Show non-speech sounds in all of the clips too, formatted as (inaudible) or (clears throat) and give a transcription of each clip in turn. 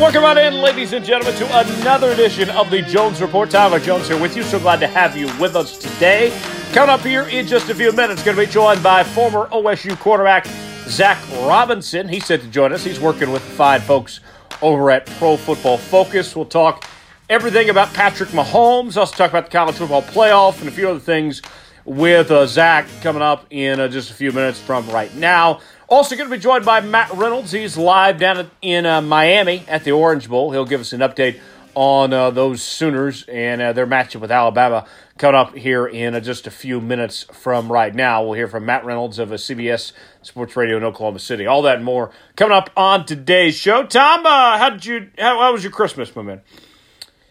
Welcome on in, ladies and gentlemen, to another edition of the Jones Report. Tyler Jones here with you. So glad to have you with us today. Coming up here in just a few minutes, going to be joined by former OSU quarterback Zac Robinson. He's set to join us. He's working with the fine folks over at Pro Football Focus. We'll talk everything about Patrick Mahomes. Also talk about the college football playoff and a few other things with uh, Zac coming up in uh, just a few minutes from right now. Also, going to be joined by Matt Reynolds. He's live down in uh, Miami at the Orange Bowl. He'll give us an update on uh, those Sooners and uh, their matchup with Alabama coming up here in uh, just a few minutes from right now. We'll hear from Matt Reynolds of CBS Sports Radio in Oklahoma City. All that and more coming up on today's show. Tom, uh, how did you? How, how, was your Christmas, my man?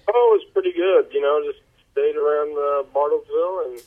Oh, it was pretty good. You know, just stayed around uh, Bartlesville and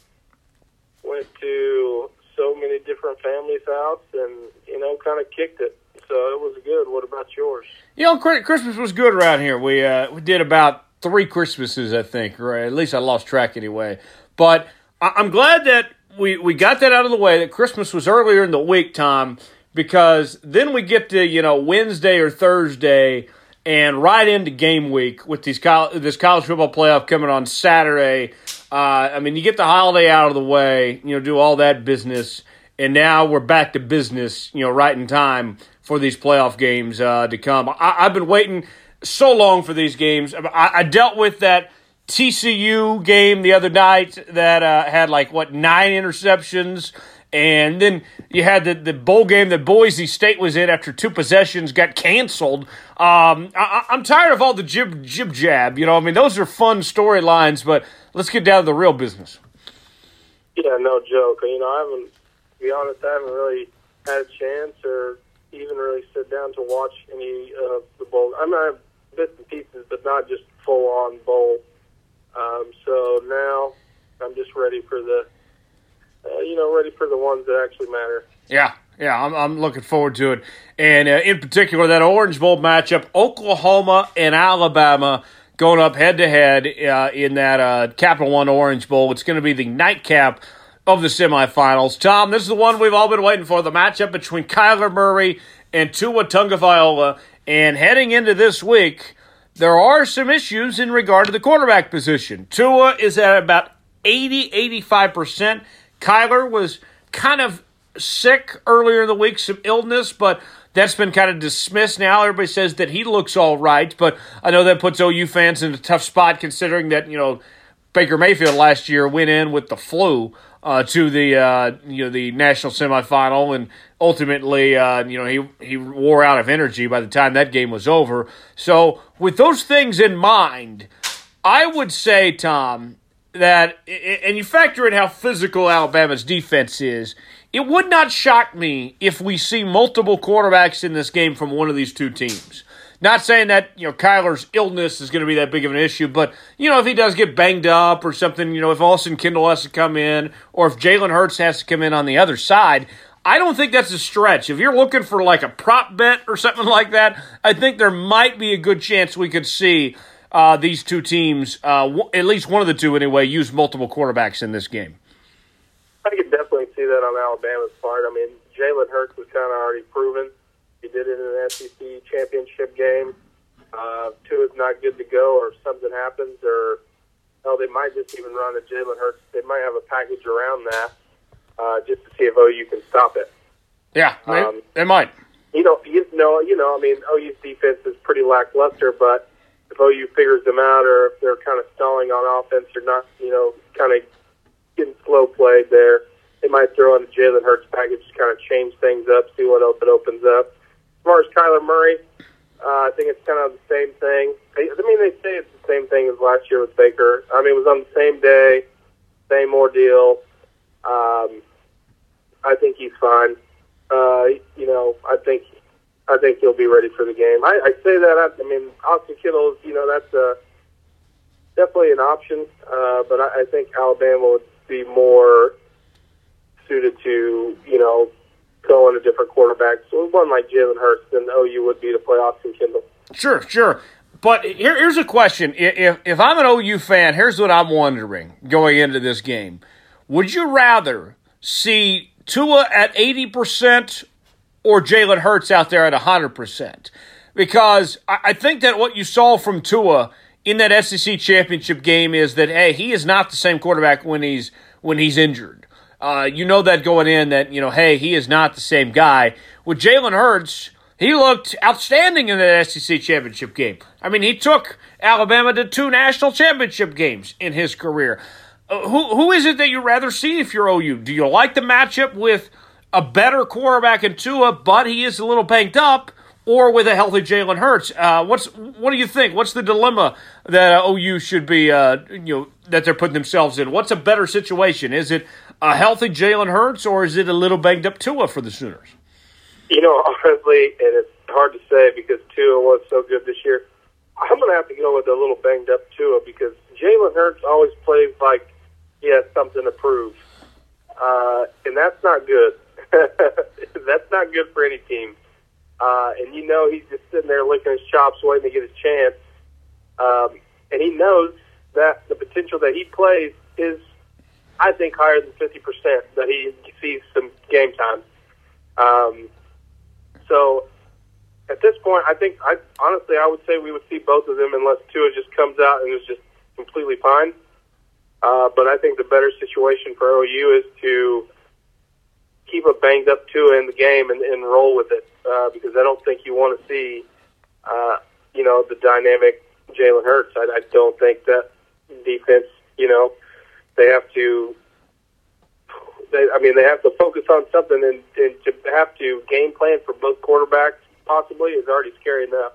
went to so many different families' house, and you know, kind of kicked it. So it was good. What about yours? You know, Christmas was good around here. We uh, we did about three Christmases, I think, or at least I lost track anyway. But I- I'm glad that we we got that out of the way. That Christmas was earlier in the week, Tom, because then we get to you know Wednesday or Thursday and right into game week with these this college football playoff coming on Saturday. Uh, I mean, you get the holiday out of the way, you know, do all that business, and now we're back to business, you know, right in time for these playoff games uh, to come. I, have been waiting so long for these games. I, I, dealt with that TCU game the other night that uh, had like what nine interceptions. And then you had the, the bowl game that Boise State was in after two possessions got canceled. Um, I, am tired of all the jib jib jab. You know, I mean, those are fun storylines, but let's get down to the real business. Yeah, no joke. You know, I haven't, be honest, I haven't really had a chance or even really sit down to watch any of the bowl. I mean, I have bits and pieces, but not just full on bowl. Um, so now I'm just ready for the, uh, you know, ready for the ones that actually matter. Yeah, yeah, I'm, I'm looking forward to it. And uh, in particular, that Orange Bowl matchup, Oklahoma and Alabama going up head to head in that uh, Capital One Orange Bowl. It's going to be the nightcap of the semifinals. Tom, this is the one we've all been waiting for the matchup between Kyler Murray and Tua Tagovailoa. And heading into this week, there are some issues in regard to the quarterback position. Tua is at about 80, 85%. Kyler was kind of sick earlier in the week, some illness, but that's been kind of dismissed now. Everybody says that he looks all right, but I know that puts OU fans in a tough spot considering that, you know, Baker Mayfield last year went in with the flu uh, to the uh, you know the national semifinal, and ultimately uh, you know he he wore out of energy by the time that game was over. So with those things in mind, I would say Tom that and you factor in how physical Alabama's defense is. It would not shock me if we see multiple quarterbacks in this game from one of these two teams. Not saying that, you know, Kyler's illness is going to be that big of an issue, but, you know, if he does get banged up or something, you know, if Austin Kendall has to come in or if Jalen Hurts has to come in on the other side, I don't think that's a stretch. If you're looking for like a prop bet or something like that, I think there might be a good chance we could see uh, these two teams, uh, w- at least one of the two anyway, use multiple quarterbacks in this game. I could definitely see that on Alabama's part. I mean, Jalen Hurts was kind of already proven did it in an SEC championship game. Uh, Tua is not good to go, or something happens, or hell, they might just even run a Jalen Hurts. They might have a package around that uh, just to see if OU can stop it. Yeah, they, um, they might. You know, you know, you know. I mean, OU's defense is pretty lackluster, but if OU figures them out, or if they're kind of stalling on offense, or not, you know, kind of getting slow played there, they might throw in a Jalen Hurts package to kind of change things up, see what else it opens up. As far as Kyler Murray, uh, I think it's kind of the same thing. I mean, they say it's the same thing as last year with Baker. I mean, it was on the same day, same ordeal. Um, I think he's fine. Uh, you know, I think I think he'll be ready for the game. I, I say that. I, I mean, Austin Kendall, you know, that's a, definitely an option. Uh, but I, I think Alabama would be more suited to, you know, going a different quarterback. So one like Jalen Hurts than OU would be to play Austin Kendall. Sure, sure. But here, here's a question: if if I'm an OU fan, here's what I'm wondering going into this game: Would you rather see Tua at eighty percent or Jalen Hurts out there at hundred percent? because I, I think that what you saw from Tua in that SEC championship game is that hey, he is not the same quarterback when he's when he's injured. Uh, you know that going in that you know hey, he is not the same guy. With Jalen Hurts, he looked outstanding in that SEC championship game. I mean, he took Alabama to two national championship games in his career. Uh, who who is it that you'd rather see if you're OU? Do you like the matchup with a better quarterback in Tua, but he is a little banged up? or with a healthy Jalen Hurts. Uh, what's what do you think? What's the dilemma that uh, OU should be uh, you know that they're putting themselves in? What's a better situation? Is it a healthy Jalen Hurts or is it a little banged up Tua for the Sooners? You know, honestly, and it's hard to say because Tua was so good this year. I'm going to have to go with a little banged up Tua because Jalen Hurts always plays like he has something to prove, uh, and that's not good. (laughs) that's not good for any team. Uh, and you know he's just sitting there licking his chops, waiting to get his chance. Um, and he knows that the potential that he plays is, I think, higher than 50% that he sees some game time. Um, so at this point, I think, I honestly, I would say we would see both of them unless Tua just comes out and is just completely fine. Uh, but I think the better situation for OU is to keep a banged up Tua in the game and, and roll with it uh, because I don't think you want to see, uh, you know, the dynamic Jalen Hurts. I, I don't think that defense, you know, they have to. They, I mean, they have to focus on something, and, and to have to game plan for both quarterbacks possibly is already scary enough.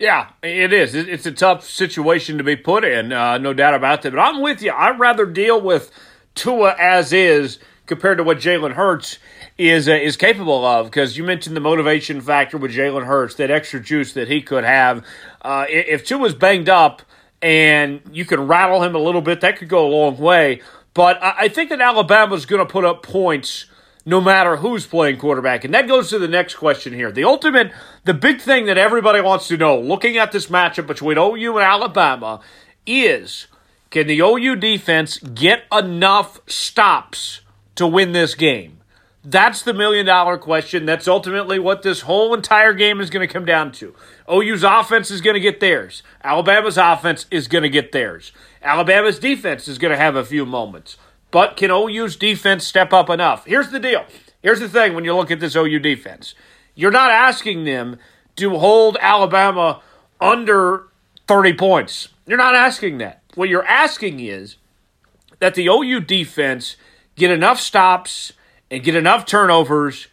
Yeah, it is. It's a tough situation to be put in, uh, no doubt about that. But I'm with you. I'd rather deal with Tua as is compared to what Jalen Hurts is uh, is capable of. Because you mentioned the motivation factor with Jalen Hurts, that extra juice that he could have. Uh, if Tua's banged up and you can rattle him a little bit, that could go a long way. But I, think that Alabama's going to put up points no matter who's playing quarterback. And that goes to the next question here. The ultimate, the big thing that everybody wants to know, looking at this matchup between OU and Alabama, is can the OU defense get enough stops to win this game? That's the million dollar question. That's ultimately what this whole entire game is going to come down to. OU's offense is going to get theirs. Alabama's offense is going to get theirs. Alabama's defense is going to have a few moments. But can OU's defense step up enough? Here's the deal. Here's the thing when you look at this OU defense. You're not asking them to hold Alabama under 30 points. You're not asking that. What you're asking is that the OU defense get enough stops and get enough turnovers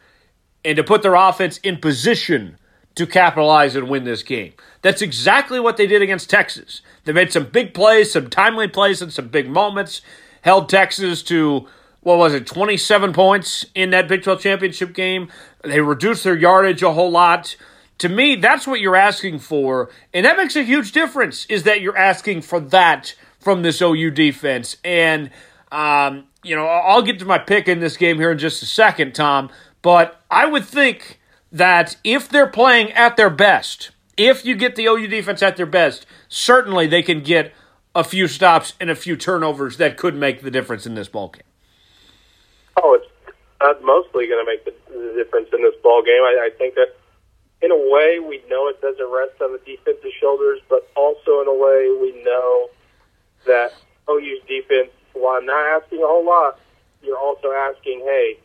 and to put their offense in position to capitalize and win this game. That's exactly what they did against Texas. They made some big plays, some timely plays, and some big moments. Held Texas to, what was it, 27 points in that Big 12 championship game. They reduced their yardage a whole lot. To me, that's what you're asking for. And that makes a huge difference, is that you're asking for that from this OU defense. And um, you know, I'll get to my pick in this game here in just a second, Tom. But I would think that if they're playing at their best, if you get the OU defense at their best, certainly they can get a few stops and a few turnovers that could make the difference in this ball game. Oh, it's uh, mostly going to make the, the, difference in this ball game. I, I think that in a way we know it doesn't rest on the defensive shoulders, but also in a way we know that OU's defense while not asking a whole lot, you're also asking, hey,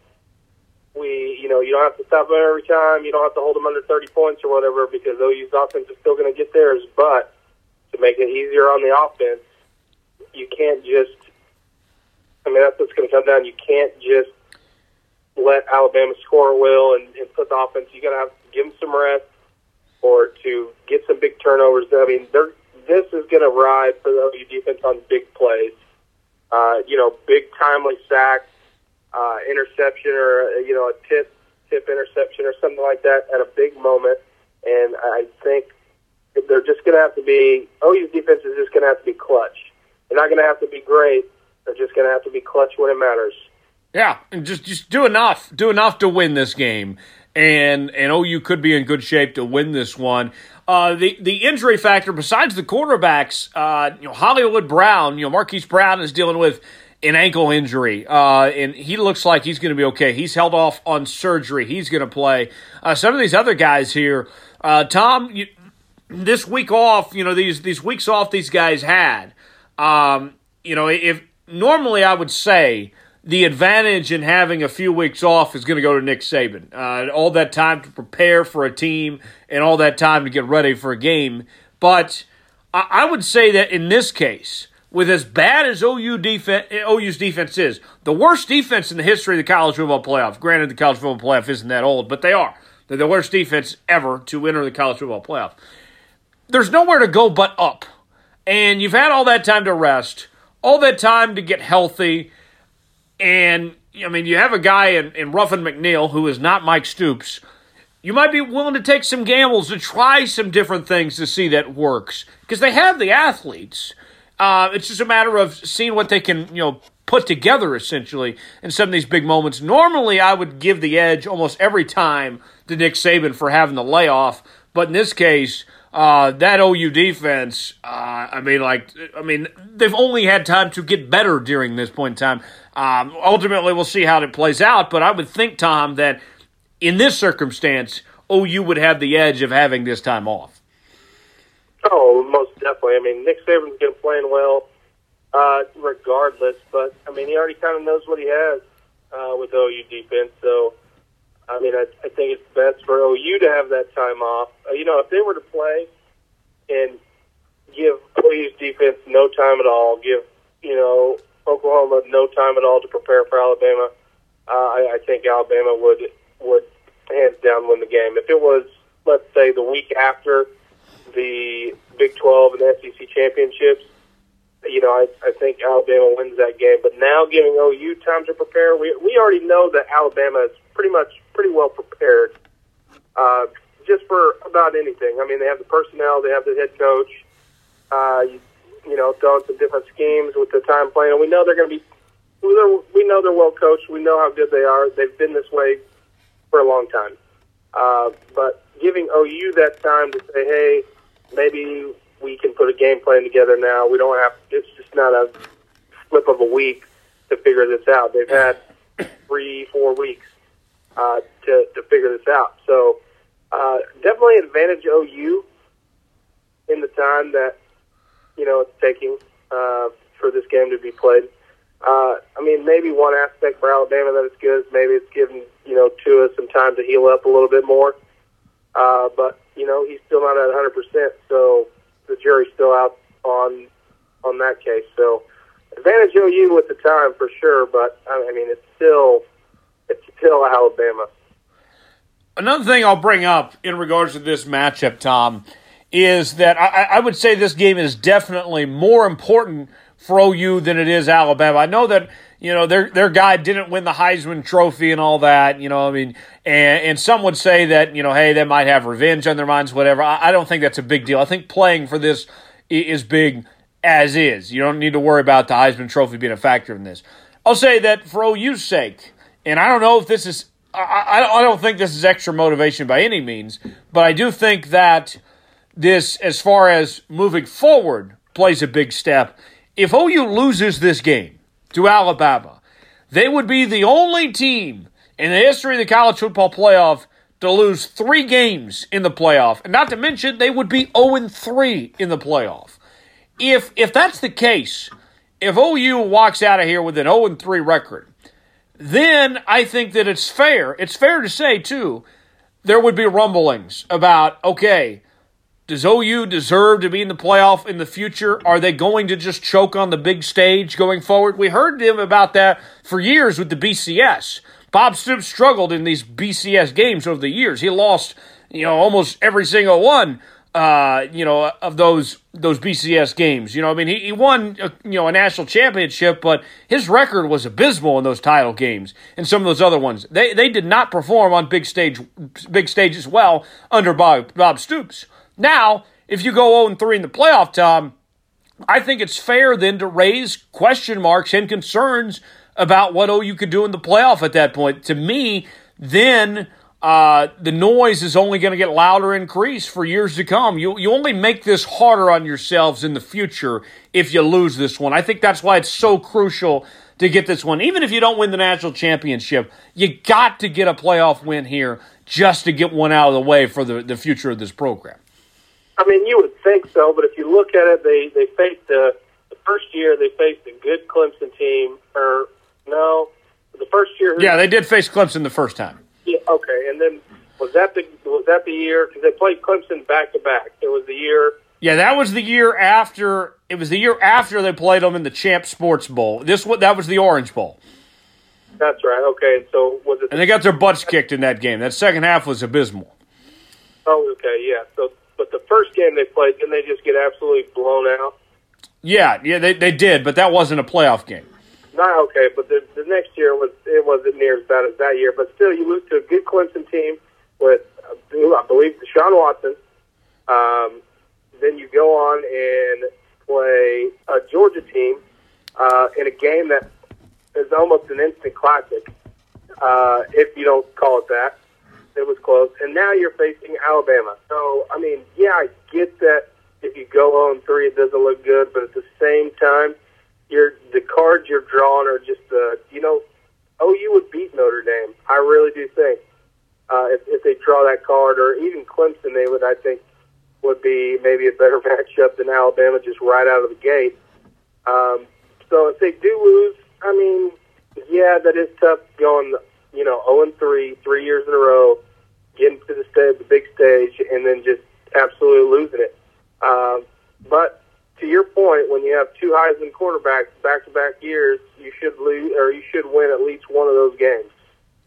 we, you know, you don't have to stop them every time. You don't have to hold them under 30 points or whatever because OU's offense is still going to get theirs. But to make it easier on the offense, you can't just. I mean, that's what's going to come down. You can't just let Alabama score at will and, and put the offense. You got to have to give them some rest or to get some big turnovers. I mean, they're, this is going to ride for the OU defense on big plays uh, you know, big timely sack, uh, interception, or you know, a tip tip interception or something like that at a big moment. And I think they're just going to have to be. OU's defense is just going to have to be clutch. They're not going to have to be great. They're just going to have to be clutch when it matters. Yeah, and just just do enough, do enough to win this game, and and OU could be in good shape to win this one. Uh, the the injury factor, besides the quarterbacks, uh, you know Hollywood Brown, you know Marquise Brown is dealing with an ankle injury, uh, and he looks like he's going to be okay. He's held off on surgery. He's going to play. Uh, some of these other guys here, uh, Tom, you, this week off, you know these these weeks off these guys had. Um, you know, if normally I would say the advantage in having a few weeks off is going to go to Nick Saban. Uh, all that time to prepare for a team and all that time to get ready for a game. But I, I would say that in this case with as bad as OU defense, OU's defense is, the worst defense in the history of the college football playoff. Granted, the college football playoff isn't that old, but they are. They're the worst defense ever to enter the college football playoff. There's nowhere to go but up. And you've had all that time to rest, all that time to get healthy. And, I mean, you have a guy in, in Ruffin McNeill who is not Mike Stoops. You might be willing to take some gambles to try some different things to see that works because they have the athletes. Uh, it's just a matter of seeing what they can, you know, put together essentially in some of these big moments. Normally, I would give the edge almost every time to Nick Saban for having the layoff, but in this case, uh, that OU defense, uh, I mean, like, I mean, they've only had time to get better during this point in time. Um, ultimately, we'll see how it plays out, but I would think, Tom, that in this circumstance, OU would have the edge of having this time off. Oh, most definitely. I mean, Nick Saban's been playing well, uh, regardless. But I mean, he already kind of knows what he has uh, with OU defense. So, I mean, I, I think it's best for OU to have that time off. Uh, you know, if they were to play and give OU's defense no time at all, give you know Oklahoma no time at all to prepare for Alabama, uh, I, I think Alabama would would hands down win the game. If it was, let's say, the week after the Big 12 and SEC championships, you know, I, I think Alabama wins that game. But now giving OU time to prepare, we, we already know that Alabama is pretty much pretty well prepared uh, just for about anything. I mean, they have the personnel, they have the head coach, uh, you, you know, throwing some different schemes with the time playing. And we know they're going to be, we know they're well coached. We know how good they are. They've been this way for a long time. Uh, but giving OU that time to say, hey, maybe we can put a game plan together now. We don't have. It's just not a flip of a week to figure this out. They've had three, four weeks uh, to to figure this out. So uh, definitely advantage OU in the time that you know it's taking uh, for this game to be played. Uh, I mean, maybe one aspect for Alabama that it's good maybe it's giving you know Tua some time to heal up a little bit more. Uh, but you know, he's still not at 100 percent, so the jury's still out on on that case. So advantage OU with the time for sure, but I mean, it's still it's still Alabama. Another thing I'll bring up in regards to this matchup, Tom, is that I, I would say this game is definitely more important for OU than it is Alabama. I know that you know their their guy didn't win the Heisman Trophy and all that. You know, I mean, and and some would say that you know, hey, they might have revenge on their minds, whatever. I, I don't think that's a big deal. I think playing for this is big as is. You don't need to worry about the Heisman Trophy being a factor in this. I'll say that for OU's sake, and I don't know if this is. I, I don't think this is extra motivation by any means, but I do think that this, as far as moving forward, plays a big step if OU loses this game to Alabama, they would be the only team in the history of the college football playoff to lose three games in the playoff. And not to mention, they would be 0 3 in the playoff. If, if that's the case, if OU walks out of here with an 0 3 record, then I think that it's fair. It's fair to say, too, there would be rumblings about, okay, does OU deserve to be in the playoff in the future? Are they going to just choke on the big stage going forward? We heard him about that for years with the BCS. Bob Stoops struggled in these BCS games over the years. He lost, you know, almost every single one, uh, you know, of those those BCS games. You know, I mean, he, he won, a, you know, a national championship, but his record was abysmal in those title games and some of those other ones. They they did not perform on big stage big stages well under Bob Bob Stoops. Now, if you go 0 3 in the playoff, Tom, I think it's fair then to raise question marks and concerns about what OU could do in the playoff at that point. To me, then uh, the noise is only going to get louder and increase for years to come. You, you only make this harder on yourselves in the future if you lose this one. I think that's why it's so crucial to get this one. Even if you don't win the national championship, you got to get a playoff win here just to get one out of the way for the, the future of this program. I mean, you would think so, but if you look at it, they they faced the the first year they faced a good Clemson team, or no, the first year. Yeah, they did face Clemson the first time. Yeah, okay, and then was that the was that the year because they played Clemson back to back? It was the year. Yeah, that was the year after. It was the year after they played them in the Champ Sports Bowl. This that was the Orange Bowl. That's right. Okay, so was it? And they got their butts kicked in that game. That second half was abysmal. Oh, okay, yeah. So, but the first game they played, didn't they just get absolutely blown out? Yeah, yeah, they they did, but that wasn't a playoff game. Not okay, but the the next year was it wasn't near as bad as that year. But still, you lose to a good Clemson team with I believe Deshaun Watson. Um, then you go on and play a Georgia team uh, in a game that is almost an instant classic, uh, if you don't call it that. It was close, and now you're facing Alabama. So, I mean, yeah, I get that if you go on three, it doesn't look good, but at the same time, you're the cards you're drawing are just, uh, you know, OU would beat Notre Dame. I really do think uh, if, if they draw that card, or even Clemson, they would, I think, would be maybe a better (laughs) matchup than Alabama just right out of the gate. Um, so if they do lose, I mean, yeah, that is tough going, you know, 0 and 3, three years in a row, getting to the stage, the big stage, and then just absolutely losing it. Um, but to your point, when you have two Heisman quarterbacks back to back years, you should lose or you should win at least one of those games.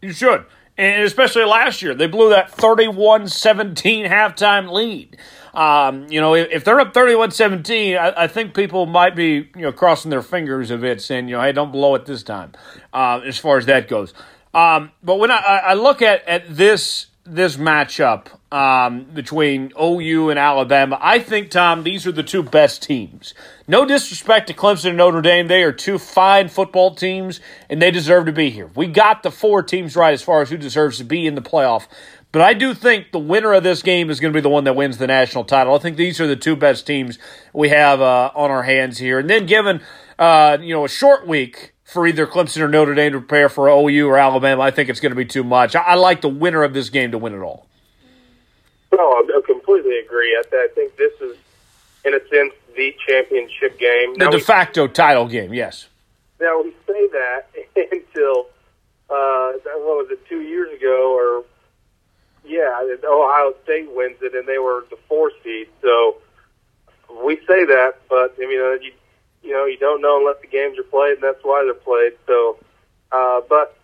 You should. And especially last year, they blew that 31 17 halftime lead. Um, you know, if, if, they're up 31 17, I, I, think people might be, you know, crossing their fingers a bit, saying, you know, hey, don't blow it this time, uh, as far as that goes. Um, but when I, I look at, at this this matchup um, between OU and Alabama, I think, Tom, these are the two best teams. No disrespect to Clemson and Notre Dame. They are two fine football teams, and they deserve to be here. We got the four teams right as far as who deserves to be in the playoff. But I do think the winner of this game is going to be the one that wins the national title. I think these are the two best teams we have uh, on our hands here. And then given, uh, you know, a short week for either Clemson or Notre Dame to prepare for OU or Alabama, I think it's going to be too much. I, I like the winner of this game to win it all. No, I completely agree. I, I think this is, in a sense, the championship game. The now de facto we, title game, yes. Now, we say that (laughs) until, uh, what was it, two years ago, or, yeah, Ohio State wins it, and they were the four seed. So we say that, but, I mean, uh, you, you know, you don't know unless the games are played, and that's why they're played. So, uh, but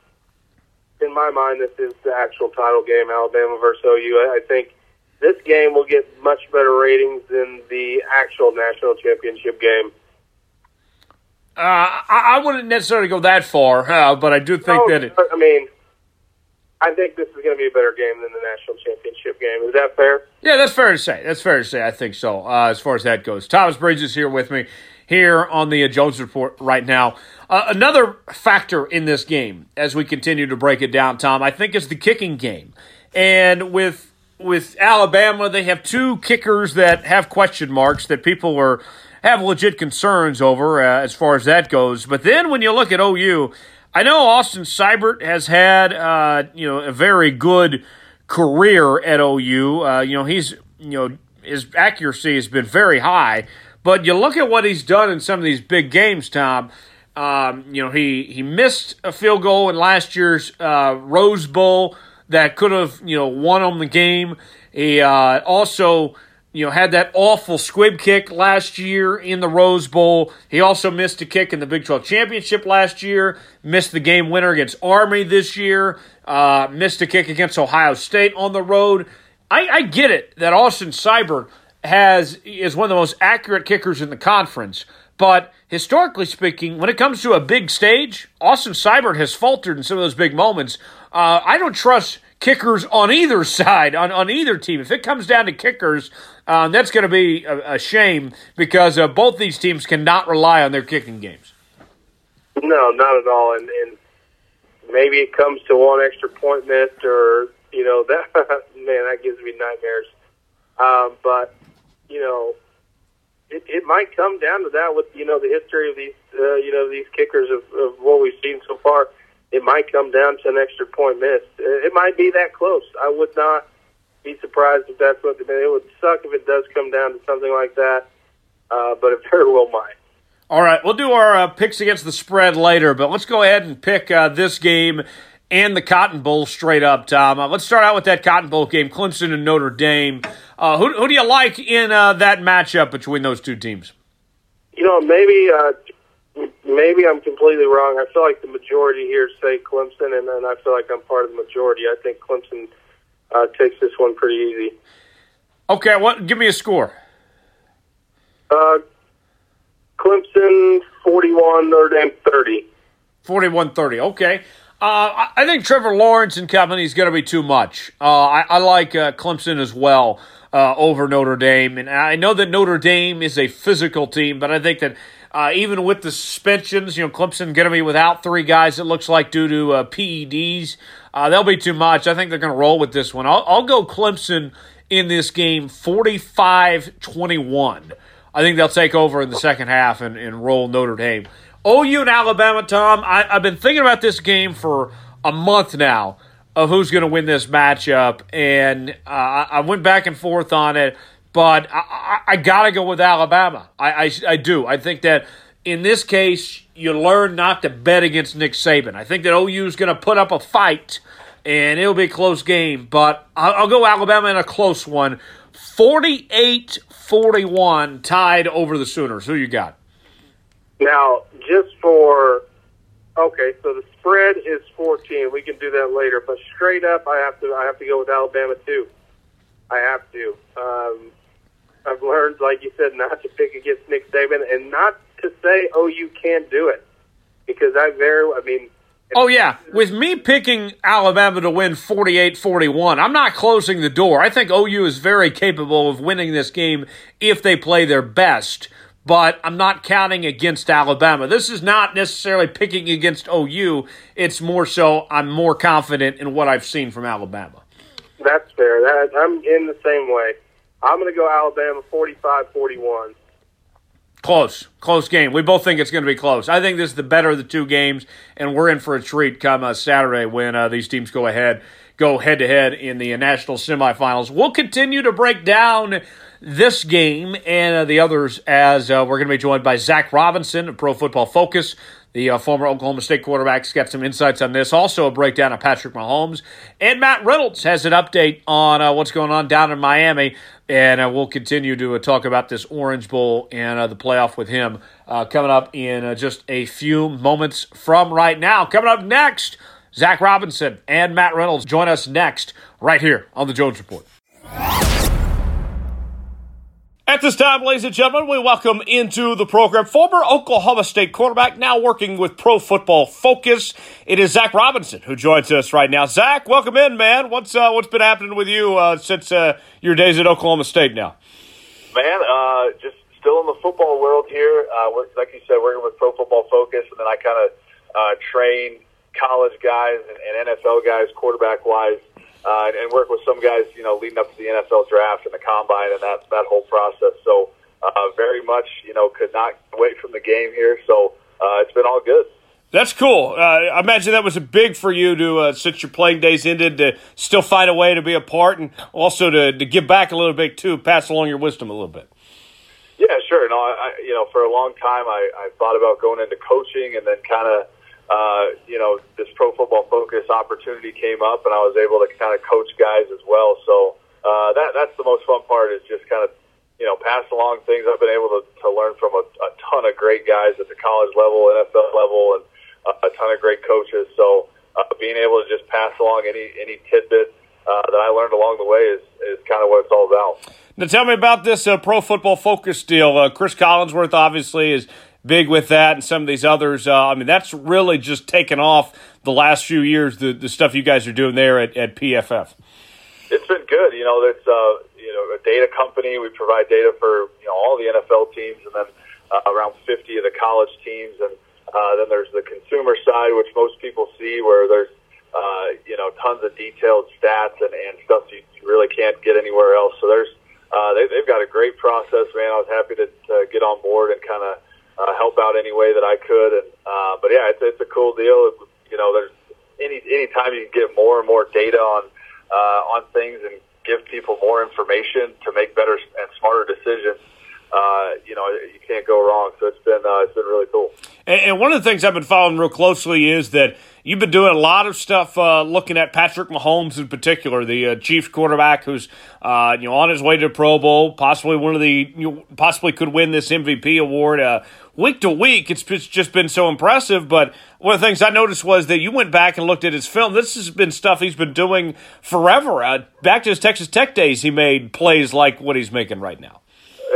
in my mind, this is the actual title game, Alabama versus OU. I, I think this game will get much better ratings than the actual national championship game. Uh, I, I wouldn't necessarily go that far, uh, but I do think that it. I mean, I think this is going to be a better game than the national championship game. Is that fair? Yeah, that's fair to say. That's fair to say. I think so. Uh, as far as that goes, Thomas Bridges is here with me here on the Jones Report right now. Uh, another factor in this game, as we continue to break it down, Tom, I think is the kicking game, and with with Alabama, they have two kickers that have question marks that people are have legit concerns over uh, as far as that goes. But then when you look at OU, I know Austin Seibert has had uh, you know a very good career at OU. Uh, you know he's you know his accuracy has been very high, but you look at what he's done in some of these big games, Tom. Um, you know he he missed a field goal in last year's uh, Rose Bowl that could have you know won him the game. He uh, also you know had that awful squib kick last year in the Rose Bowl. He also missed a kick in the Big 12 championship last year. Missed the game winner against Army this year. Uh, missed a kick against Ohio State on the road. I, I get it that Austin Seibert has is one of the most accurate kickers in the conference. But historically speaking, when it comes to a big stage, Austin Seibert has faltered in some of those big moments. Uh, I don't trust kickers on either (laughs) side, on, on either team. If it comes down to kickers, um, that's going to be a, a, shame because uh, both these teams cannot rely on their kicking games. No, not at all. And, and maybe it comes to one extra point missed, or you know (laughs) that man that gives me nightmares. Um, but you know, it, it might come down to that with you know the history of these uh, you know these kickers of, of what we've seen so far. It might come down to an extra point missed. It might be that close. I would not be surprised if that's what. I mean, it would suck if it does come down to something like that, uh, but it very well might. All right, we'll do our uh, picks against the spread later, but let's go ahead and pick uh, this game and the Cotton Bowl straight up, Tom. Uh, let's start out with that Cotton Bowl game, Clemson and Notre Dame. Uh, who, who, do you like in uh, that matchup between those two teams? You know, maybe uh, maybe I'm completely wrong. I feel like the majority here say Clemson, and then I feel like I'm part of the majority. I think Clemson uh, takes this one pretty easy. Okay, what? Give me a score. Uh, Clemson 41, Notre Dame 30. 41 30. Okay. Uh, I think Trevor Lawrence and company is going to be too much. Uh, I, I, like uh, Clemson as well uh, over Notre Dame, and I know that Notre Dame is a physical team, but I think that uh, even with the suspensions, you know, Clemson going to be without three guys. It looks like due to uh, PEDs, they'll be too much. I think they're going to roll with this one. I'll, I'll go Clemson in this game, 45-21. I think they'll take over in the second half and, and roll Notre Dame. OU and Alabama, Tom, I, have been thinking about this game for a month now of who's going to win this matchup, and uh, I went back and forth on it, but I, I, I got to go with Alabama. I, I, I do. I think that in this case, you learn not to bet against Nick Saban. I think that OU is going to put up a fight, and it'll be a close game, but I'll, I'll go Alabama in a close one. 48 41 tied over the Sooners. Who you got? Now, just for okay, so the spread is 14. We can do that later, but straight up, I have to I have to go with Alabama too. I have to. Um, I've learned, like you said, not to pick against Nick Saban, and not to say, "Oh, you can't do it," because I very, I mean. Oh, yeah. With me picking Alabama to win 48 41, I'm not closing the door. I think OU is very capable of winning this game if they play their best but I'm not counting against Alabama. This is not necessarily picking against OU. It's more so I'm more confident in what I've seen from Alabama. That's fair. That, I'm in the same way. I'm going to go Alabama 45 41. Close, close game. We both think it's going to be close. I think this is the better of the two games, and we're in for a treat come uh, Saturday when uh, these teams go ahead, go head to head in the national semifinals. We'll continue to break down this game and uh, the others as uh, we're going to be joined by Zac Robinson of Pro Football Focus. The uh, former Oklahoma State quarterback's got some insights on this. Also, a breakdown of Patrick Mahomes. And Matt Reynolds has an update on uh, what's going on down in Miami. And uh, we'll continue to uh, talk about this Orange Bowl and the playoff with him coming up in just a few moments from right now. Coming up next, Zac Robinson and Matt Reynolds join us next right here on the Jones Report. At this time, ladies and gentlemen, we welcome into the program former Oklahoma State quarterback, now working with Pro Football Focus. It is Zac Robinson who joins us right now. Zac, welcome in, man. What's uh, what's been happening with you uh, since uh, your days at Oklahoma State now? Man, uh, just still in the football world here. Uh, like you said, working with Pro Football Focus, and then I kind of uh, train college guys and, and NFL guys, quarterback wise uh, and, and work with some guys, you know, leading up to the NFL draft and the combine and that that whole process. So uh, very much, you know, could not wait from the game here. So uh, it's been all good. That's cool. Uh, I imagine that was a big for you to, uh, since your playing days ended, to still find a way to be a part and also to, to give back a little bit too, pass along your wisdom a little bit. Yeah, sure. No, I, you know, for a long time, I, I thought about going into coaching and then kind of uh, you know, this pro football focus opportunity came up, and I was able to kind of coach guys as well. So uh, that that's the most fun part is just kind of you know pass along things I've been able to, to learn from a, a ton of great guys at the college level, NFL level, and a, a ton of great coaches. So uh, being able to just pass along any any tidbit uh, that I learned along the way is is kind of what it's all about. Now tell me about this uh, pro football focus deal. Uh, Chris Collinsworth obviously is big with that and some of these others. Uh, I mean, that's really just taken off the last few years, the, the stuff you guys are doing there at, at PFF. It's been good. You know, it's uh, you know a data company. We provide data for you know all the NFL teams, and then uh, around 50 of the college teams, and uh, then there's the consumer side, which most people see, where there's uh, you know tons of detailed stats and, and stuff you really can't get anywhere else. So there's uh, they, they've got a great process, man. I was happy to, to get on board and kind of uh, help out any way that I could. And uh, but yeah, it's, it's a cool deal. You know, there's any anytime you can get more and more data on uh, on things and give people more information to make better and smarter decisions. Uh, you know, you can't go wrong. So it's been uh, it's been really cool. And, and one of the things I've been following real closely is that you've been doing a lot of stuff uh, looking at Patrick Mahomes in particular, the uh, Chiefs quarterback who's uh, you know on his way to Pro Bowl, possibly one of the you know, possibly could win this MVP award. Uh, week to week, it's, it's just been so impressive. But one of the things I noticed was that you went back and looked at his film. This has been stuff he's been doing forever. Back to his Texas Tech days, he made plays like what he's making right now.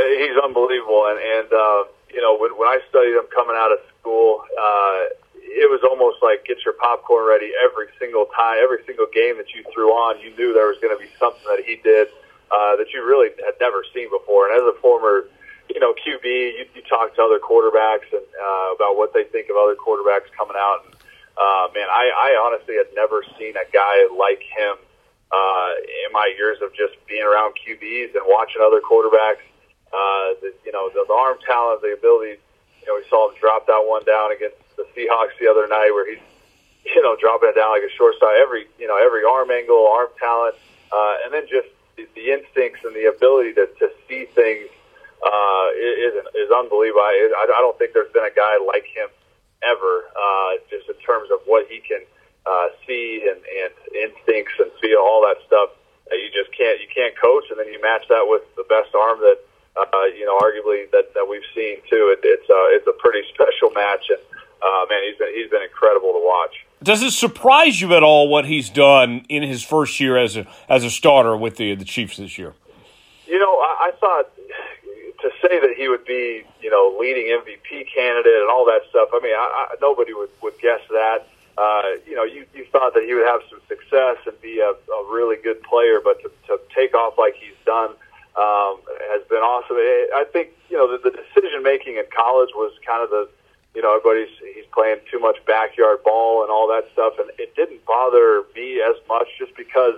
He's unbelievable, and and uh, you know when when I studied him coming out of school, uh, it was almost like get your popcorn ready every single time, every single game that you threw on. You knew there was going to be something that he did uh, that you really had never seen before. And as a former, you know, QB, you, you talk to other quarterbacks and uh, about what they think of other quarterbacks coming out. And uh, man, I, I honestly had never seen a guy like him uh, in my years of just being around QBs and watching other quarterbacks uh, the, you know, the, the arm talent, the ability. You know, we saw him drop that one down against the Seahawks the other night, where he's, (laughs) you know, dropping it down like a shortstop. Every, you know, every arm angle, arm talent, uh, and then just the, the instincts and the ability to, to see things uh, is is unbelievable. I, I don't think there's been a guy like him ever, uh, just in terms of what he can uh, see and, and instincts and feel, all that stuff. Uh, you just can't you can't coach, and then you match that with the best arm that uh, you know, arguably that, that we've seen too. It, it's uh, it's a pretty special match, and uh, man, he's been he's been incredible to watch. Does it surprise you at all what he's done in his first year as a as a starter with the the Chiefs this year? You know, I, I thought to say that he would be, you know, leading MVP candidate and all that stuff. I mean, I, I, nobody would would guess that. Uh, you know, you, you thought that he would have some success and be a, a really good player, but to, to take off like he's done um, has been awesome. I think you know the, the decision making in college was kind of the you know everybody's he's playing too much backyard ball and all that stuff, and it didn't bother me as much just because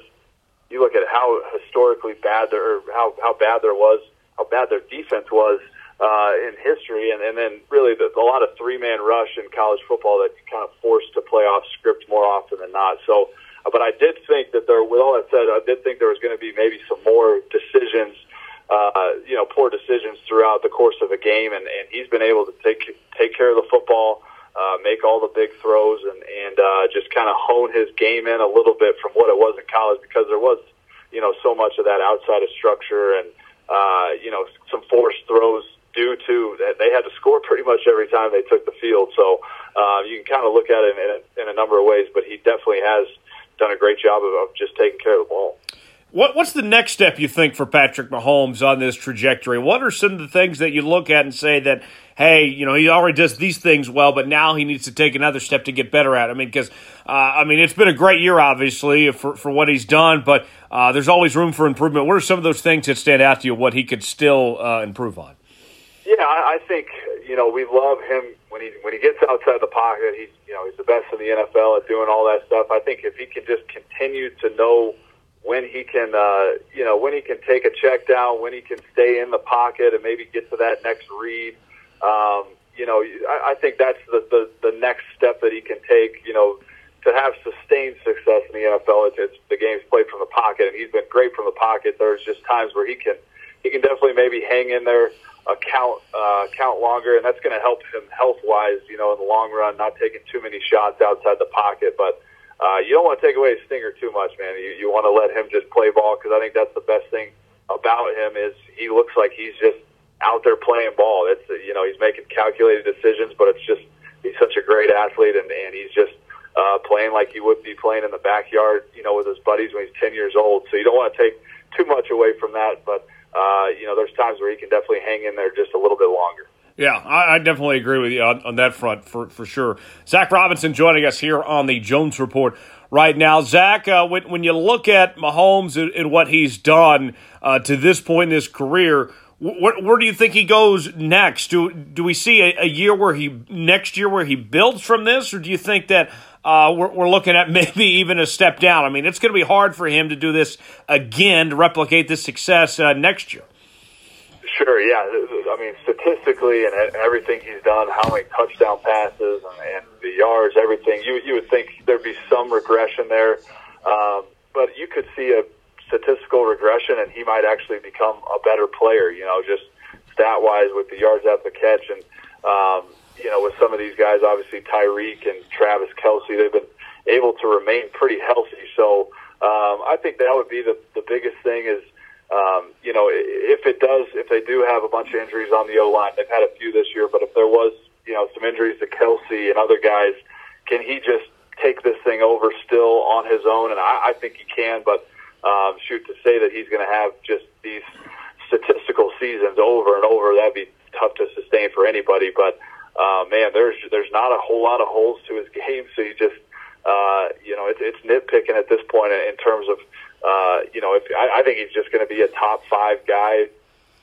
you look at how historically bad there or how how bad there was how bad their defense was uh, in history, and, and then really the, a lot of three man rush in college football that you kind of forced to play off script more often than not. So. But I did think that there, with all that said, I did think there was going to be maybe some more decisions uh, you know, poor decisions throughout the course of a game, and, and he's been able to take take care of the football, uh, make all the big throws, and and uh, just kind of hone his game in a little bit from what it was in college because there was, you know, so much of that outside of structure and uh, you know some forced throws due to that they had to score (laughs) pretty much every time they took the field. So uh, you can kind of look at it in a, in a number of ways, but he definitely has done a great job of, of just taking care of the ball. What, what's the next step you think for Patrick Mahomes on this trajectory? What are some of the things that you look at and say that, hey, you know, he already does these things well, but now he needs to take another step to get better at? It? I mean, because uh, I mean, it's been a great year, obviously, for for what he's done, but uh, there's always room for improvement. What are some of those things that stand out to you? What he could still uh, improve on? Yeah, I, I think you know we love him when he when he gets outside the pocket. He's you know he's the best in the NFL at doing all that stuff. I think if he can just continue to know when he can, uh, you know, when he can take a check down, when he can stay in the pocket and maybe get to that next read. Um, you know, I, I think that's the, the the next step that he can take. You know, to have sustained success in the NFL, it's, it's the game's played from the pocket, and he's been great from the pocket. There's just times where he can he can definitely maybe hang in there a count uh, count longer, and that's going to help him health wise. You know, in the long run, not taking too many shots outside the pocket, but uh, you don't want to take away stinger too much, man. You, you want to let him just play ball because I think that's the best thing about him is he looks like he's just out there playing ball. It's you know he's making calculated decisions, but it's just he's such a great athlete and and he's just uh, playing like he would be playing in the backyard, you know, with his buddies when he's ten years old. So you don't want to take too much away from that, but uh, you know there's times where he can definitely hang in there just a little bit longer. Yeah, I, I, definitely agree with you on, on, that front for, for sure. Zac Robinson joining us here on the Jones Report right now. Zac, uh, when, when you look at Mahomes and, and what he's done uh, to this point in his career, wh- where do you think he goes next? Do do we see a, a, year where he next year where he builds from this, or do you think that uh, we're, we're looking at (laughs) maybe even a step down. I mean, it's going to be hard for him to do this again to replicate this success uh, next year. Sure, yeah. Mean, statistically and everything he's done, how many touchdown passes and, and the yards, everything, you you would think there'd be some regression there, um, but you could see a statistical regression, and he might actually become a better player. You know, just stat wise with the yards after catch, and um, you know, with some of these guys, obviously Tyreek and Travis Kelce, they've been able to remain pretty healthy. So um, I think that would be the the biggest thing is um, you know, if it does, if they do have a bunch of injuries on the O line, they've had a few this year, but if there was, you know, some injuries to Kelce and other guys, can he just take this thing over still on his own? And I, I think he can, but um, shoot, to say that he's going to have just these statistical seasons over and over, that'd be tough to sustain for anybody. But uh, man, there's there's not a whole lot of holes to his game, so you just uh, you know, it's, it's nitpicking at this point in terms of uh, you know, if I, I think he's just going to be a top five guy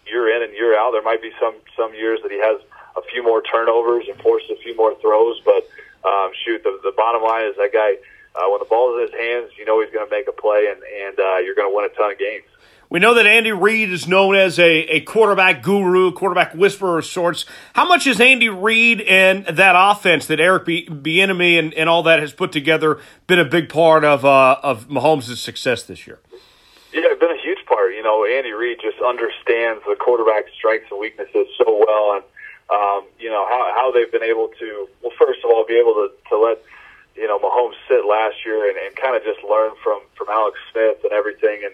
year in and year out. There might be some some years that he has a few more turnovers and forces a few more throws, but um, shoot, the, the bottom line is that guy uh, when the ball is in his hands, you know he's going to make a play and and uh, you're going to win a ton of games. We know that Andy Reid is known as a, a quarterback guru, quarterback whisperer of sorts. How much has Andy Reid and that offense that Eric Bieniemy and, and all that has put together been a big part of uh, of Mahomes' success this year? Yeah, it's been a huge part. You know, Andy Reid just understands the quarterback strengths and weaknesses so well, and um, you know how how they've been able to. Well, first of all, be able to to let you know Mahomes sit last year and, and kind of just learn from from Alex Smith and everything, and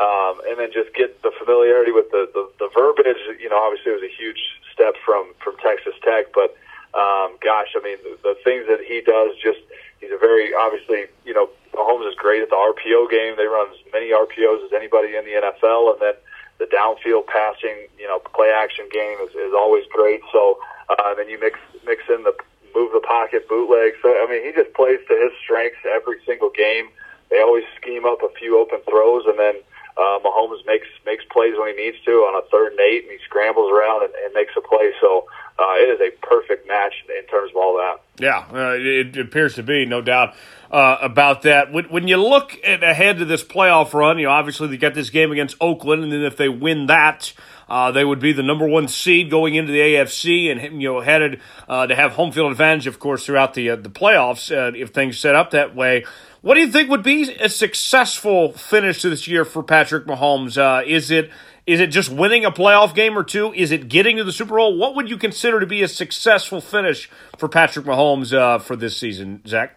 um, and then just get the familiarity with the, the, the verbiage. You know, obviously it was a huge step from, from Texas Tech, but um, gosh, I mean, the, the things that he does, just he's a very obviously, you know, Mahomes is great at the RPO game. They run as many RPOs as anybody in the NFL, and then the downfield passing, you know, play action game is, is always great. So uh, then you mix mix in the move the pocket bootleg. So I mean, he just plays to his strengths every single game. They always scheme up a few open throws, and then uh, Mahomes makes makes plays when he needs to on a third and eight, and he scrambles around and, and makes a play. So uh, it is a perfect match in terms of all that. Yeah, uh, it, appears to be, no doubt uh, about that. When, when you look at, ahead to this playoff run, you know, obviously they got this game against Oakland, and then if they win that, uh, they would be the number one seed going into the AFC, and you know, headed uh, to have home field advantage, of course, throughout the uh, the playoffs uh, if things set up that way. What do you think would be a successful finish to this year for Patrick Mahomes? Uh, is it is it just winning a playoff game or two? Is it getting to the Super Bowl? What would you consider to be a successful finish for Patrick Mahomes uh, for this season, Zac?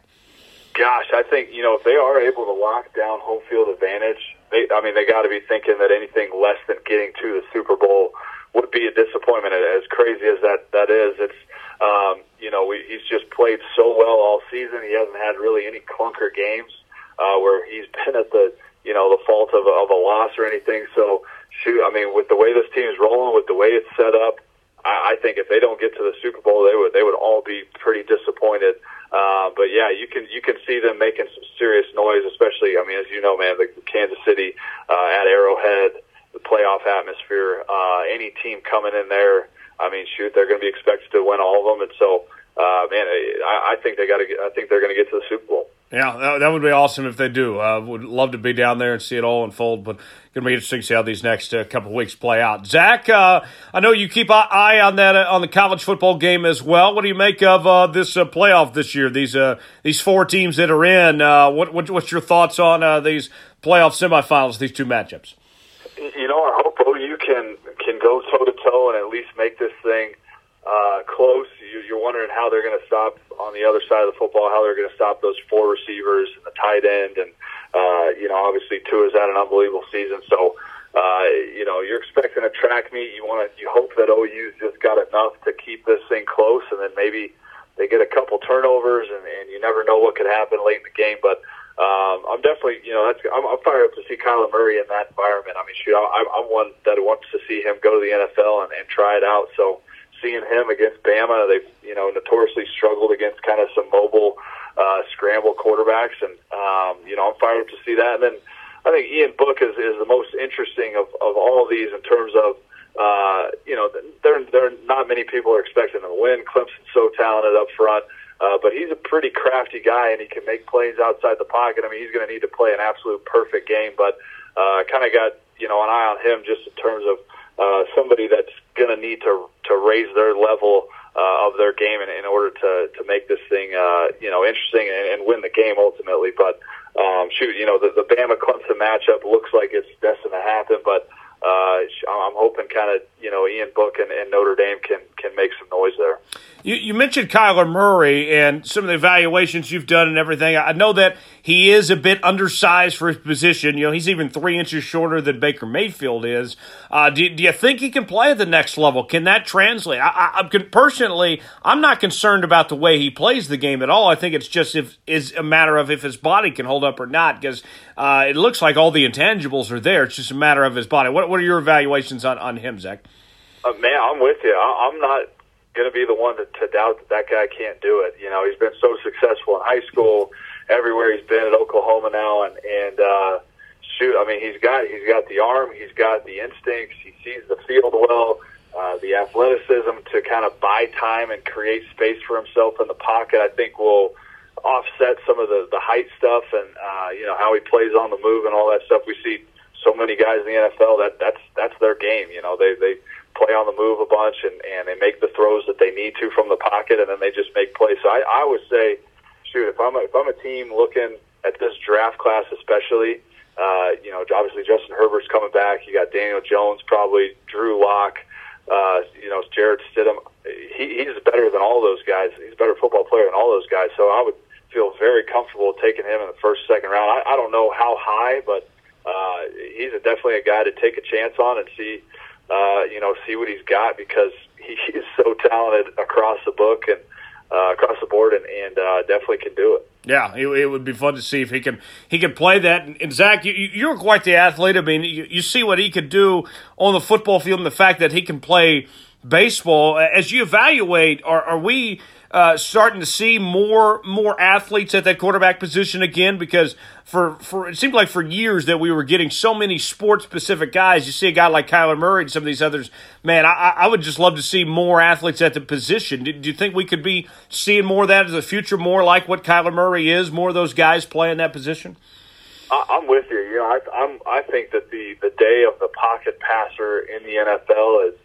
Gosh, I think you know if they are able to lock down home field advantage, they, I mean they got to be thinking that anything less than getting to the Super Bowl would be a disappointment. As crazy as that that is, it's um, you know, we, he's just played so well all season. He hasn't had really any clunker games uh, where he's (laughs) been at the, you know, the fault of, of a loss or anything. So, shoot, I mean, with the way this team's rolling, with the way it's set up, I, I think if they don't get to the Super Bowl, they would they would all be pretty disappointed. Uh, but yeah, you can you can see them making some serious noise, especially I mean, as you know, man, the Kansas City uh, at Arrowhead, the playoff atmosphere. Uh, any team coming in there I mean, shoot, they're going to be expected to win all of them, and so, uh, man, I, I think they got to. I think they're going to get to the Super Bowl. Yeah, that would be awesome if they do. Uh, would love to be down there and see it all unfold, but going to be interesting to see how these next uh, couple of weeks play out. Zac, uh, I know you keep an eye on that uh, on the college football game as well. What do you make of uh, this uh, playoff this year? These uh, these four teams that are in. what, what, what's your thoughts on these playoff semifinals? These two matchups. You know, I hope OU can can go toe and at least make this thing uh, close. You, you're wondering how they're going to stop on the other side of the football, how they're going to stop those four receivers and the tight end, and uh, you know, obviously Tua's had an unbelievable season, so. Uh, you know, you're expecting a track meet. You want to, you hope that OU's just got enough to keep this thing close, and then maybe they get a couple turnovers, and, and you never know what could happen late in the game. But um, I'm definitely, you know, that's, I'm, I'm fired up to see Kyler Murray in that environment. I mean, shoot, I, I'm one that wants to see him go to the NFL and, and try it out. So seeing him against Bama, they've, you know, notoriously struggled against kind of some mobile, uh, scramble quarterbacks. And, um, you know, I'm fired up to see that. And then I think Ian Book is, is the most interesting of, of all of these in terms of, uh, you know, there, there not many people are expecting them to win. Clemson's so talented up front. But he's a pretty crafty guy, and he can make plays outside the pocket. I mean, he's going to need to play an absolute perfect game, but uh, kind of got you know an eye on him just in terms of uh, somebody that's going to need to to raise their level uh, of their game in, in order to to make this thing uh, you know interesting and, and win the game ultimately. But um, shoot, you know the, the Bama Clemson matchup looks like it's destined to happen, but uh, I'm hoping kind of you know Ian Book and, and Notre Dame can can make some noise there. You, you, mentioned Kyler Murray and some of the evaluations you've done and everything. I know that he is a bit undersized for his position. You know, he's even three inches shorter than Baker Mayfield is. Uh, do, do, you think he can play at the next level? Can that translate? I, I, I, personally, I'm not concerned about the way he plays the game at all. I think it's just if is a matter of if his body can hold up or not. Because uh, it looks like all the intangibles are there. It's just a matter of his body. What What are your evaluations on on him, Zac? Uh, man, I'm with you. I, I'm not going to be the one to, to doubt that that guy can't do it. You know, he's been so successful in high school, everywhere he's been at Oklahoma now, and and uh, shoot, I mean, he's got he's got the arm, he's got the instincts, he sees the field well, uh, the athleticism to kind of buy time and create space for himself in the pocket. I think will offset some of the the height stuff and uh, you know how he plays on the move and all that stuff. We see so many guys in the NFL that that's that's their game. You know, they they play on the move a bunch and, and they make the throws that they need to from the pocket and then they just make plays. So I, I would say, shoot, if I'm a, if I'm a team looking at this draft class, especially, uh, you know, obviously Justin Herbert's coming back. You got Daniel Jones, probably Drew Lock, uh, you know, Jarrett Stidham. He, he's better than all those guys. He's a better football player than all those guys. So I would feel very comfortable taking him in the first, second round. I, I don't know how high, but uh, he's a, definitely a guy to take a chance on and see uh, you know, see what he's got because (laughs) he is so talented across the book and uh, across the board, and, and uh, definitely can do it. Yeah, it, it, would be fun to see if he can he can play that. And, and Zac, you, you're quite the athlete. I mean, you, you see what he could do on the football field, and the fact that he can play baseball. As you evaluate, are, are we uh, starting to see more more athletes at that quarterback position again because for for it seemed like for years that we were getting so many sports specific guys. You see a guy like Kyler Murray and some of these others. Man, I, I would just love to see more athletes at the position. Do, do you think we could be seeing more of that in the future? More like what Kyler Murray is. More of those guys playing that position. I'm with you. You know, I, I'm. I think that the the day of the pocket passer in the NFL is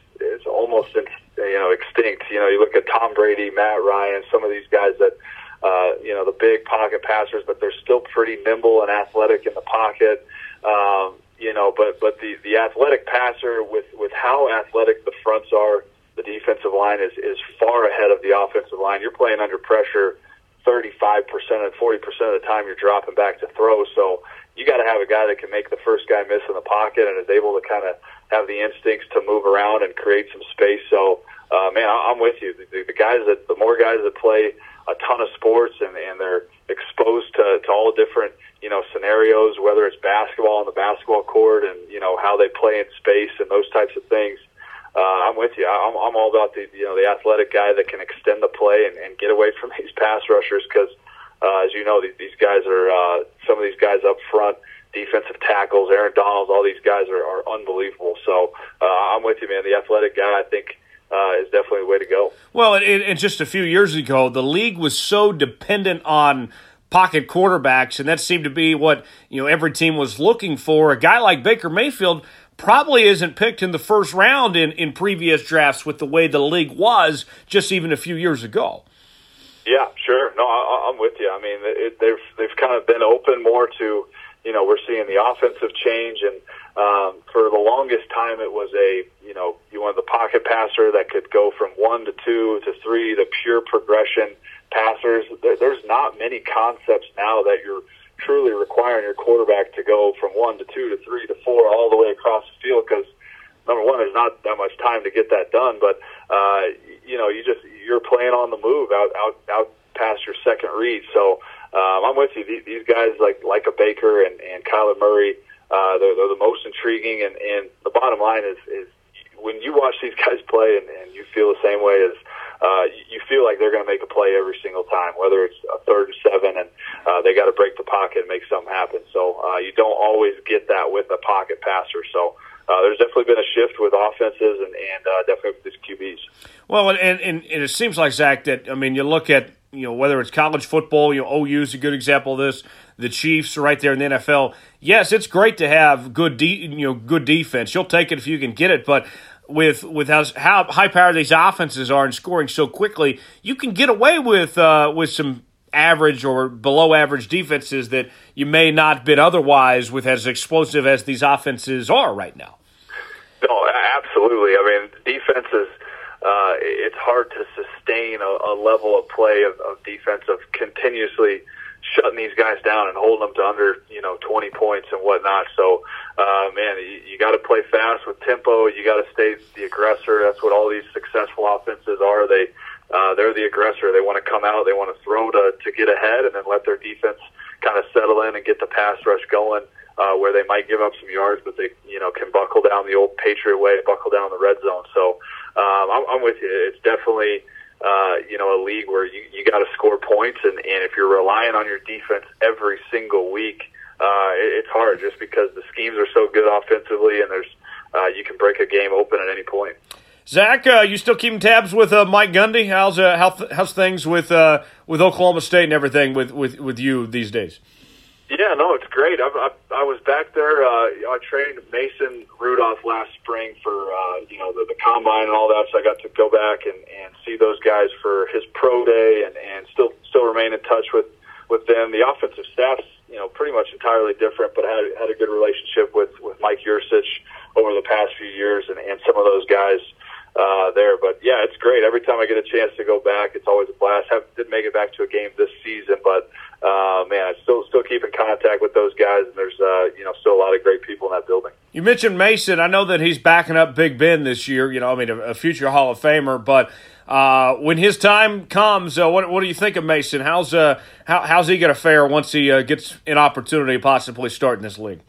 is almost in, you know extinct. You know, you look at Tom Brady, Matt Ryan, some of these guys that uh, you know the big pocket passers, but they're still pretty nimble and athletic in the pocket. Um, you know, but but the the athletic passer with with how athletic the fronts are, the defensive line is is far ahead of the offensive line. You're playing under pressure. 35% and 40% of the time you're dropping back to throw. So you got to have a guy that can make the first guy miss in the pocket and is able to kind of have the instincts to move around and create some space. So, uh, man, I'm with you. The, the guys that the more guys that play a ton of sports and, and they're exposed to, to all different you know scenarios, whether it's basketball on the basketball court and you know how they play in space and those types of things. Uh, I'm with you. I'm, I'm all about the you know the athletic guy that can extend the play and, and get away from (laughs) these pass rushers because, uh, as you know, these, these guys are uh, some of these guys up front defensive tackles, Aaron Donalds, all these guys are, are unbelievable. So uh, I'm with you, man. The athletic guy, I think, uh, is definitely the way to go. Well, and, and just a few years ago, the league was so dependent on pocket quarterbacks, and that seemed to be what you know every team was looking for. A guy like Baker Mayfield probably isn't picked in the first round in, in previous drafts with the way the league was just even a few years ago. Yeah, sure. No, I, I'm with you. I mean, it, they've they've kind of been open more to you know, we're seeing the offensive change, and um, for the longest time, it was a you know, you wanted the pocket passer that could go from one to two to three, the pure progression passers. There's not many concepts now that you're truly requiring your quarterback to go from one to two to three to four all the way across the field because number one, there's not that much time to get that done, but uh, you know, you just you're playing on the move out out out past your second read, so um, I'm with you. These guys like like a Baker and, and Kyler Murray, uh, they're, they're the most intriguing. And, and the bottom line is is when you watch these guys play and, and you feel the same way as uh, you feel like they're going to make a play every single time, whether it's a third and seven and uh, they got to break the pocket and make something happen. So uh, you don't always get that with a pocket passer. So uh, there's definitely been a shift with offenses and, and uh, definitely with these QBs. Well, and, and, and it seems like Zac that I mean, you look at you know whether it's college football, you know OU is a good example of this. The Chiefs right there in the NFL. Yes, it's great to have good de- you know good defense. You'll take it if you can get it, but with with how, how high powered these offenses are and scoring so quickly, you can get away with uh, with some average or below average defenses that you may not been otherwise with as explosive as these offenses are right now. No, absolutely. I mean, defenses. Uh, it's hard to sustain a, a level of play of, of defense of continuously shutting these guys down and holding them to under you know 20 points and whatnot. So, uh, man, you, you got to play fast with tempo. You got to stay the aggressor. That's what all these successful offenses are. They uh, they're the aggressor. They want to come out. They want to throw to to get ahead, and then let their defense kind of settle in and get the pass rush going. Uh, where they might give up some yards, but they, you know, can buckle down the old Patriot way, buckle down the red zone. So um, I'm, I'm with you. It's definitely uh, you know, a league where you, you got to score points, and, and if you're relying on your defense every single week, uh, it, it's hard just because the schemes are so good offensively, and there's uh, you can break a game open at any point. Zac, uh, you still keeping tabs with uh, Mike Gundy? How's uh, how how's things with uh, with Oklahoma State and everything with, with, with you these days? Yeah, no, it's great. I, I, I was back there. Uh, I trained Mason Rudolph last spring for uh, you know the, the combine and all that, so I got to go back and, and see those guys for his pro day, and, and still still remain in touch with with them. The offensive staff's you know pretty much entirely different, but I had had a good relationship with with Mike Yurcich over the past few years, and, and some of those guys there. But yeah, it's great. Every time I get a chance to go back, it's always a blast. Have, didn't make it back to a game this season, but uh, man, I still still keep in contact with those guys, and there's uh, you know still a lot of great people in that building. You mentioned Mason. I know that he's backing up Big Ben this year. You know, I mean, a, a future Hall of Famer. But uh, when his time comes, uh, what what do you think of Mason? How's uh how, how's he going to fare once he uh, gets an opportunity possibly start in this league?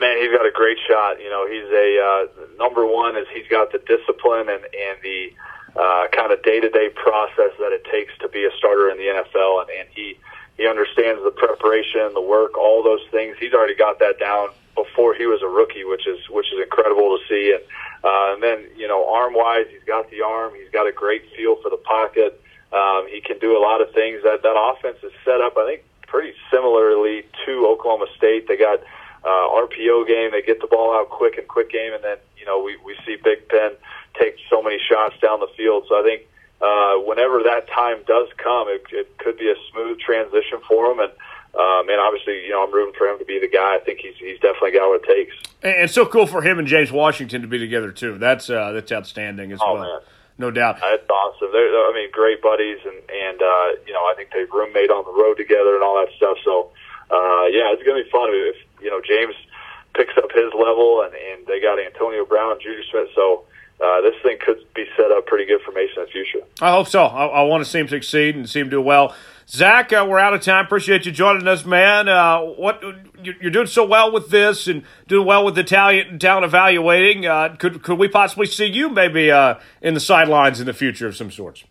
Man, he's got a great shot. You know, he's a uh, number one is he's got the discipline and and the uh, kind of day to day process that it takes to be a starter in the NFL, and, and he he understands the preparation, the work, all those things. He's already got that down before he was a rookie, which is which is incredible to see. And uh, and then you know, arm wise, he's got the arm. He's got a great feel for the pocket. Um, he can do a lot of things. That that offense is set up, I think, pretty similarly to Oklahoma State. They got uh, RPO game. They get the ball out quick and quick game, and then you know we we see Big Ben take so many shots down the field. So I think uh, whenever that time does come, it, it could be a smooth transition for him. And um, and obviously, you know, I'm rooting for him to be the guy. I think he's he's definitely got what it takes. And it's so cool for him and James Washington to be together too. That's uh, that's outstanding as oh, well. Man. No doubt. That's awesome. They're, I mean, great buddies, and and uh, you know, I think they roommate on the road together and all that stuff. So, uh, yeah, it's gonna be fun if you know James picks up his level, and and they got Antonio Brown Juju Smith. So uh, this thing could be set up pretty good for Mason in the future. I hope so. I, I want to see him succeed and see him do well. Zac, uh, we're out of time. Appreciate you joining us, man. Uh, what you're doing so well with this and doing well with the talent, talent evaluating. Uh, could could we possibly see you maybe uh, in the sidelines in the future of some sorts?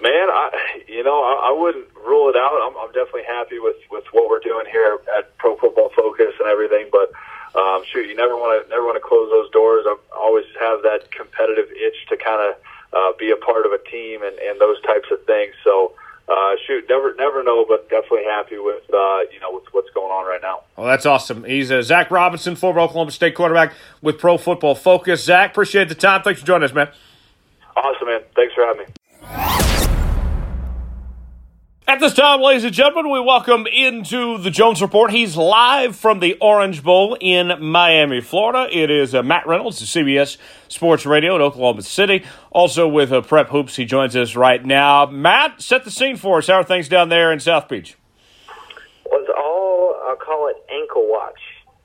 Man, I you know I, I wouldn't rule it out. I'm, I'm definitely happy with with what we're doing here at Pro Football Focus and everything, but um, shoot, you never want to never want to close those doors. I always have that competitive itch to kind of uh, be a part of a team and, and those types of things. So. Uh, shoot, never, never know, but definitely happy with uh, you know with what's going on right now. Well, that's awesome. He's uh, Zac Robinson, former Oklahoma State quarterback with Pro Football Focus. Zac, appreciate the time. Thanks for joining us, man. Awesome, man. Thanks for having me. At this time, ladies and gentlemen, we welcome into the Jones Report. He's live from the Orange Bowl in Miami, Florida. It is uh, Matt Reynolds, CBS Sports Radio in Oklahoma City. Also with uh, Prep Hoops, he joins us right now. Matt, set the scene for us. How are things down there in South Beach? Was all I'll call it ankle watch,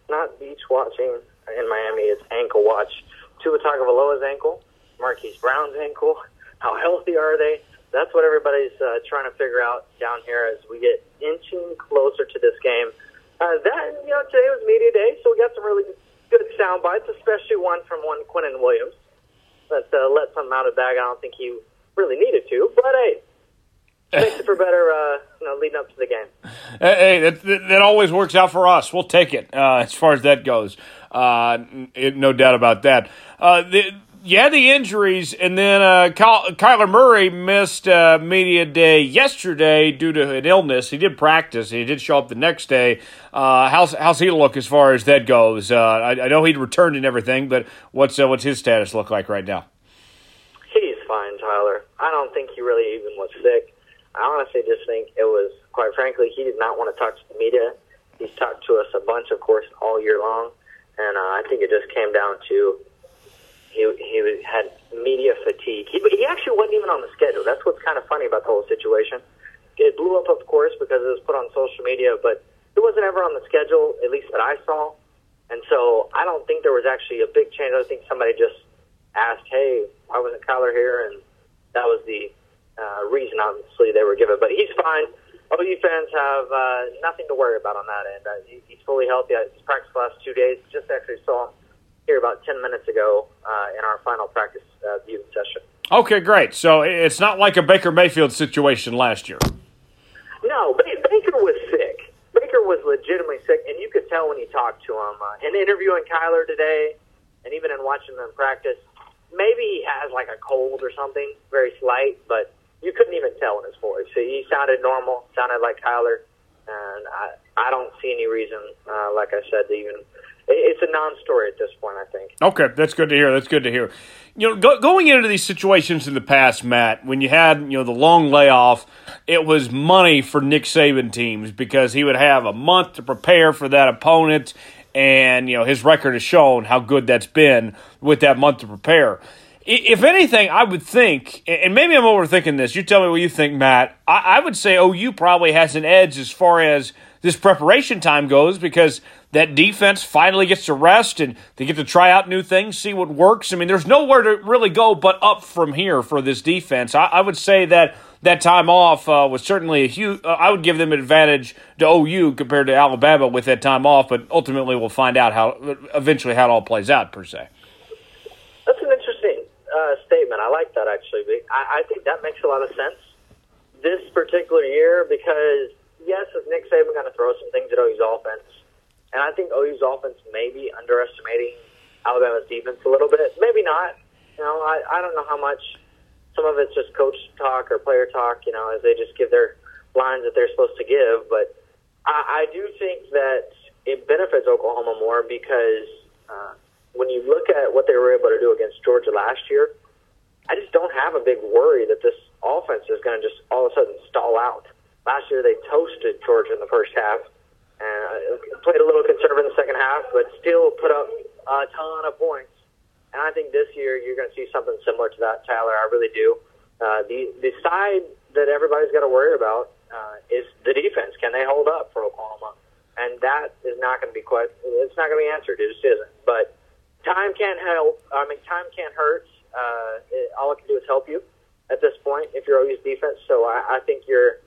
not beach watching in Miami. It's ankle watch. Tua Tagovailoa's ankle, Marquise Brown's ankle. How healthy are they? That's what everybody's uh, trying to figure out down here as we get inching closer to this game. Uh, that you know, today was media day, so we got some really good sound bites, especially one from one Quinnen Williams that uh, let something out of the bag. I don't think he really needed to, but hey. Makes it for (laughs) better, uh, you know, leading up to the game. Hey, that, that always works out for us. We'll take it uh, as far as that goes. Uh, it, no doubt about that. Uh, the, had the injuries, and then uh, Kyler Murray missed uh, media day yesterday due to an illness. He did practice. He did show up the next day. Uh, how's how's he look as far as that goes? Uh, I, I, know he'd returned and everything, but what's uh, what's his status look like right now? He's fine, Tyler. I don't think he really even was sick. I honestly just think it was, quite frankly, he did not want to talk to the media. He's talked to us a bunch, of course, all year long, and uh, I think it just came down to he he had media fatigue. He he actually wasn't even on the schedule. That's what's kind of funny about the whole situation. It blew up, of course, because it was put on social media, but it wasn't ever on the schedule, at least that I saw. And so I don't think there was actually a big change. I think somebody just asked, "Hey, why wasn't Kyler here?" And that was the uh, reason, obviously, they were given. But he's fine. OU fans have uh, nothing to worry about on that end. Uh, he, he's fully healthy. He's practiced the last two days. Just actually saw him here about 10 minutes ago uh, in our final practice uh, viewing session. Okay, great. So it's not like a Baker Mayfield situation last year. No, Baker was sick. Baker was legitimately sick, and you could tell when you talked to him. Uh, in interviewing Kyler today, and even in watching them practice, maybe he has like a cold or something, very slight, but you couldn't even tell in his voice. So he sounded normal, sounded like Kyler, and I I don't see any reason, uh, like I said, to even it's a non-story at this point. I think. Okay, that's good to hear. That's good to hear. You know, go, going into these situations in the past, Matt, when you had you know the long layoff, it was money for Nick Saban teams because he would have a month to prepare for that opponent, and you know his record has shown how good that's been with that month to prepare. If anything, I would think, and maybe I'm overthinking this. You tell me what you think, Matt. I, I would say OU probably has an edge as far as this preparation time goes because that defense finally gets to rest and they get to try out new things, see what works. I mean, there's nowhere to really go but up from here for this defense. I, I would say that that time off uh, was certainly a huge. Uh, I would give them an advantage to OU compared to Alabama with that time off, but ultimately we'll find out how eventually how it all plays out per se. That's an interesting uh, statement. I like that actually. I, I think that makes a lot of sense this particular year because yes, is Nick Saban going to throw some things at OU's offense? And I think OU's offense may be underestimating Alabama's defense a little bit. Maybe not. You know, I, I don't know how much. Some of it's just coach talk or player talk, you know, as they just give their lines that they're supposed to give. But I, I do think that it benefits Oklahoma more because uh, when you look at what they were able to do against Georgia last year, I just don't have a big worry that this offense is going to just all of a sudden stall out. Last year they toasted Georgia in the first half played a little conservative in the second half, but still put up a ton of points. And I think this year you're going to see something similar to that, Tyler. I really do. Uh, the the side that everybody's got to worry about uh, is the defense. Can they hold up for Oklahoma? And that is not going to be quite. It's not going to be answered. It just isn't. But time can't help. I mean, time can't hurt. Uh, it, all it can do is help you at this point if you're always defense. So I, I think your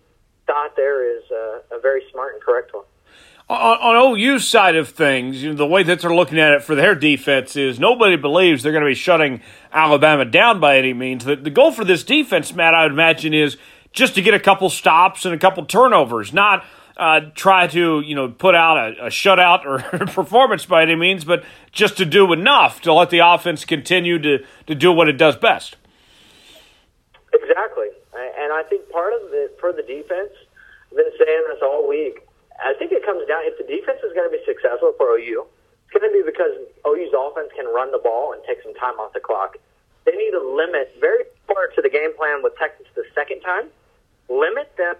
thought there is uh, a very smart and correct one on, on OU's side of things, you know, the way that they're looking at it for their defense is nobody believes they're going to be shutting Alabama down by any means. The, the goal for this defense, Matt, I would imagine, is just to get a couple stops and a couple turnovers, not uh, try to you know put out a, a shutout or (laughs) performance by any means, but just to do enough to let the offense continue to, to do what it does best. Exactly, and I think part of it for the defense, I've been saying this all week I think it comes down if the defense is going to be successful for OU, it's going to be because OU's offense can run the ball and take some time off the clock. They need to limit very similar to the game plan with Texas the second time. Limit them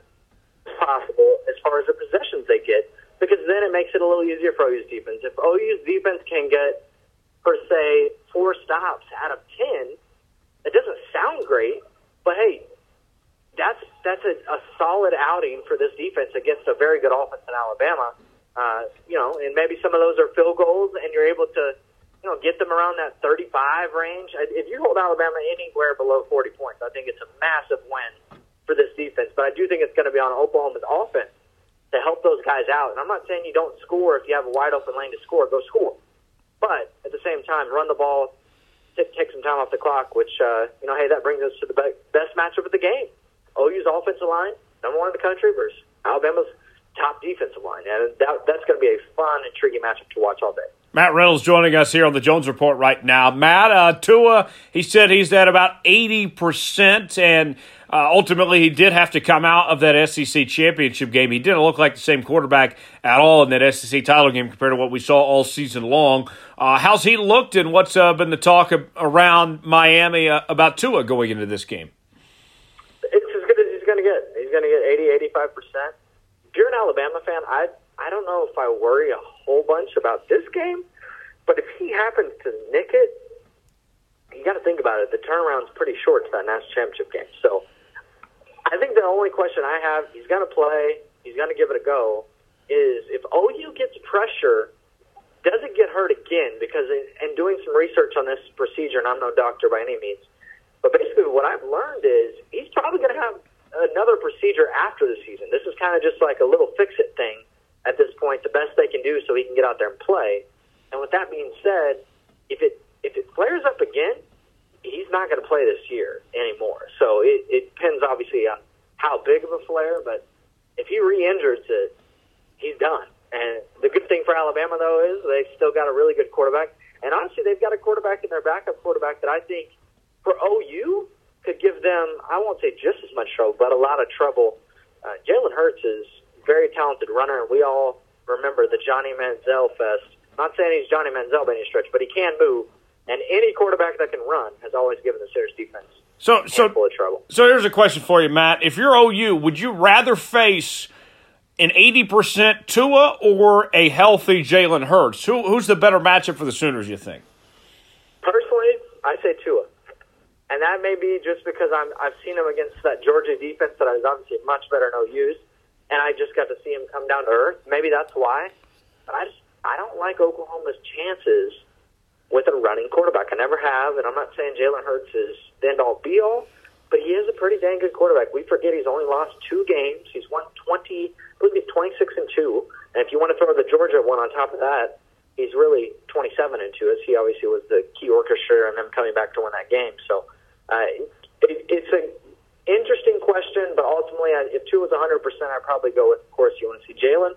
as possible as far as the possessions they get, because then it makes it a little easier for OU's defense. If OU's defense can get per se four stops out of ten, it doesn't sound great, but hey, that's that's a, a solid outing for this defense against a very good offense in Alabama. Uh, you know, and maybe some of those are field goals, and you're able to, you know, get them around that 35 range. If you hold Alabama anywhere below 40 points, I think it's a massive win for this defense. But I do think it's going to be on Oklahoma's offense to help those guys out. And I'm not saying you don't score if you have a wide open lane to score. Go score. But at the same time, run the ball, take, some time off the clock. Which uh, you know, hey, that brings us to the be- best matchup of the game OU's offensive line, number one in the country, versus Alabama's top defensive line, and that, that's going to be a fun, intriguing matchup to watch all day. Matt Reynolds joining us here on the Jones Report right now. Matt, uh, Tua, he said he's at about 80%, and uh, ultimately he did have to come out of that SEC championship game. He didn't look like the same quarterback at all in that SEC title game compared to what we saw all season long. Uh, how's he looked, and what's uh, been the talk around Miami uh, about Tua going into this game? It's good he's going to get. He's going to get 80, 85%. If you're an Alabama fan, I I don't know if I worry a whole bunch about this game, but if he happens to nick it, you got to think about it. The turnaround's pretty short to that national championship game. So I think the only question I have, he's going to play, he's going to give it a go, is if OU gets pressure, does it get hurt again? Because in, in doing some research on this procedure, and I'm no doctor by any means, but basically what I've learned is he's probably going to have another procedure after the season. This is kind of just like a little fix-it thing at this point, the best they can do so he can get out there and play. And with that being said, if it if it flares up again, he's not going to play this year anymore. So it, it depends obviously on how big of a flare, but if he re-injures it, he's done. And the good thing for Alabama though is they still got a really good quarterback, and honestly, they've got a quarterback in their backup quarterback that I think for OU could give them I won't say just as much trouble, but a lot of trouble. Uh, Jalen Hurts is very talented runner, and we all remember the Johnny Manziel fest. Not saying he's Johnny Manziel by any stretch, but he can move, and any quarterback that can run has always given the Sooners defense so so of trouble. So here's a question for you, Matt. If you're OU, would you rather face an 80% Tua or a healthy Jalen Hurts? Who, who's the better matchup for the Sooners, you think? Personally, I say Tua. And that may be just because I'm, I've seen him against that Georgia defense that is obviously much better than OU's and I just got to see him come down to earth. Maybe that's why. But I just I don't like Oklahoma's chances with a running quarterback. I never have, and I'm not saying Jalen Hurts is the end all be all, but he is a pretty dang good quarterback. We forget he's only lost Tua games. He's won 20, I believe he's 26 and two. And if you want to throw the Georgia one on top of that, he's really 27 and two. As he obviously was the key orchestrator and them coming back to win that game. So uh, it, it's a interesting question, but ultimately, if two was 100%, I'd probably go with, of course, you want to see Jalen,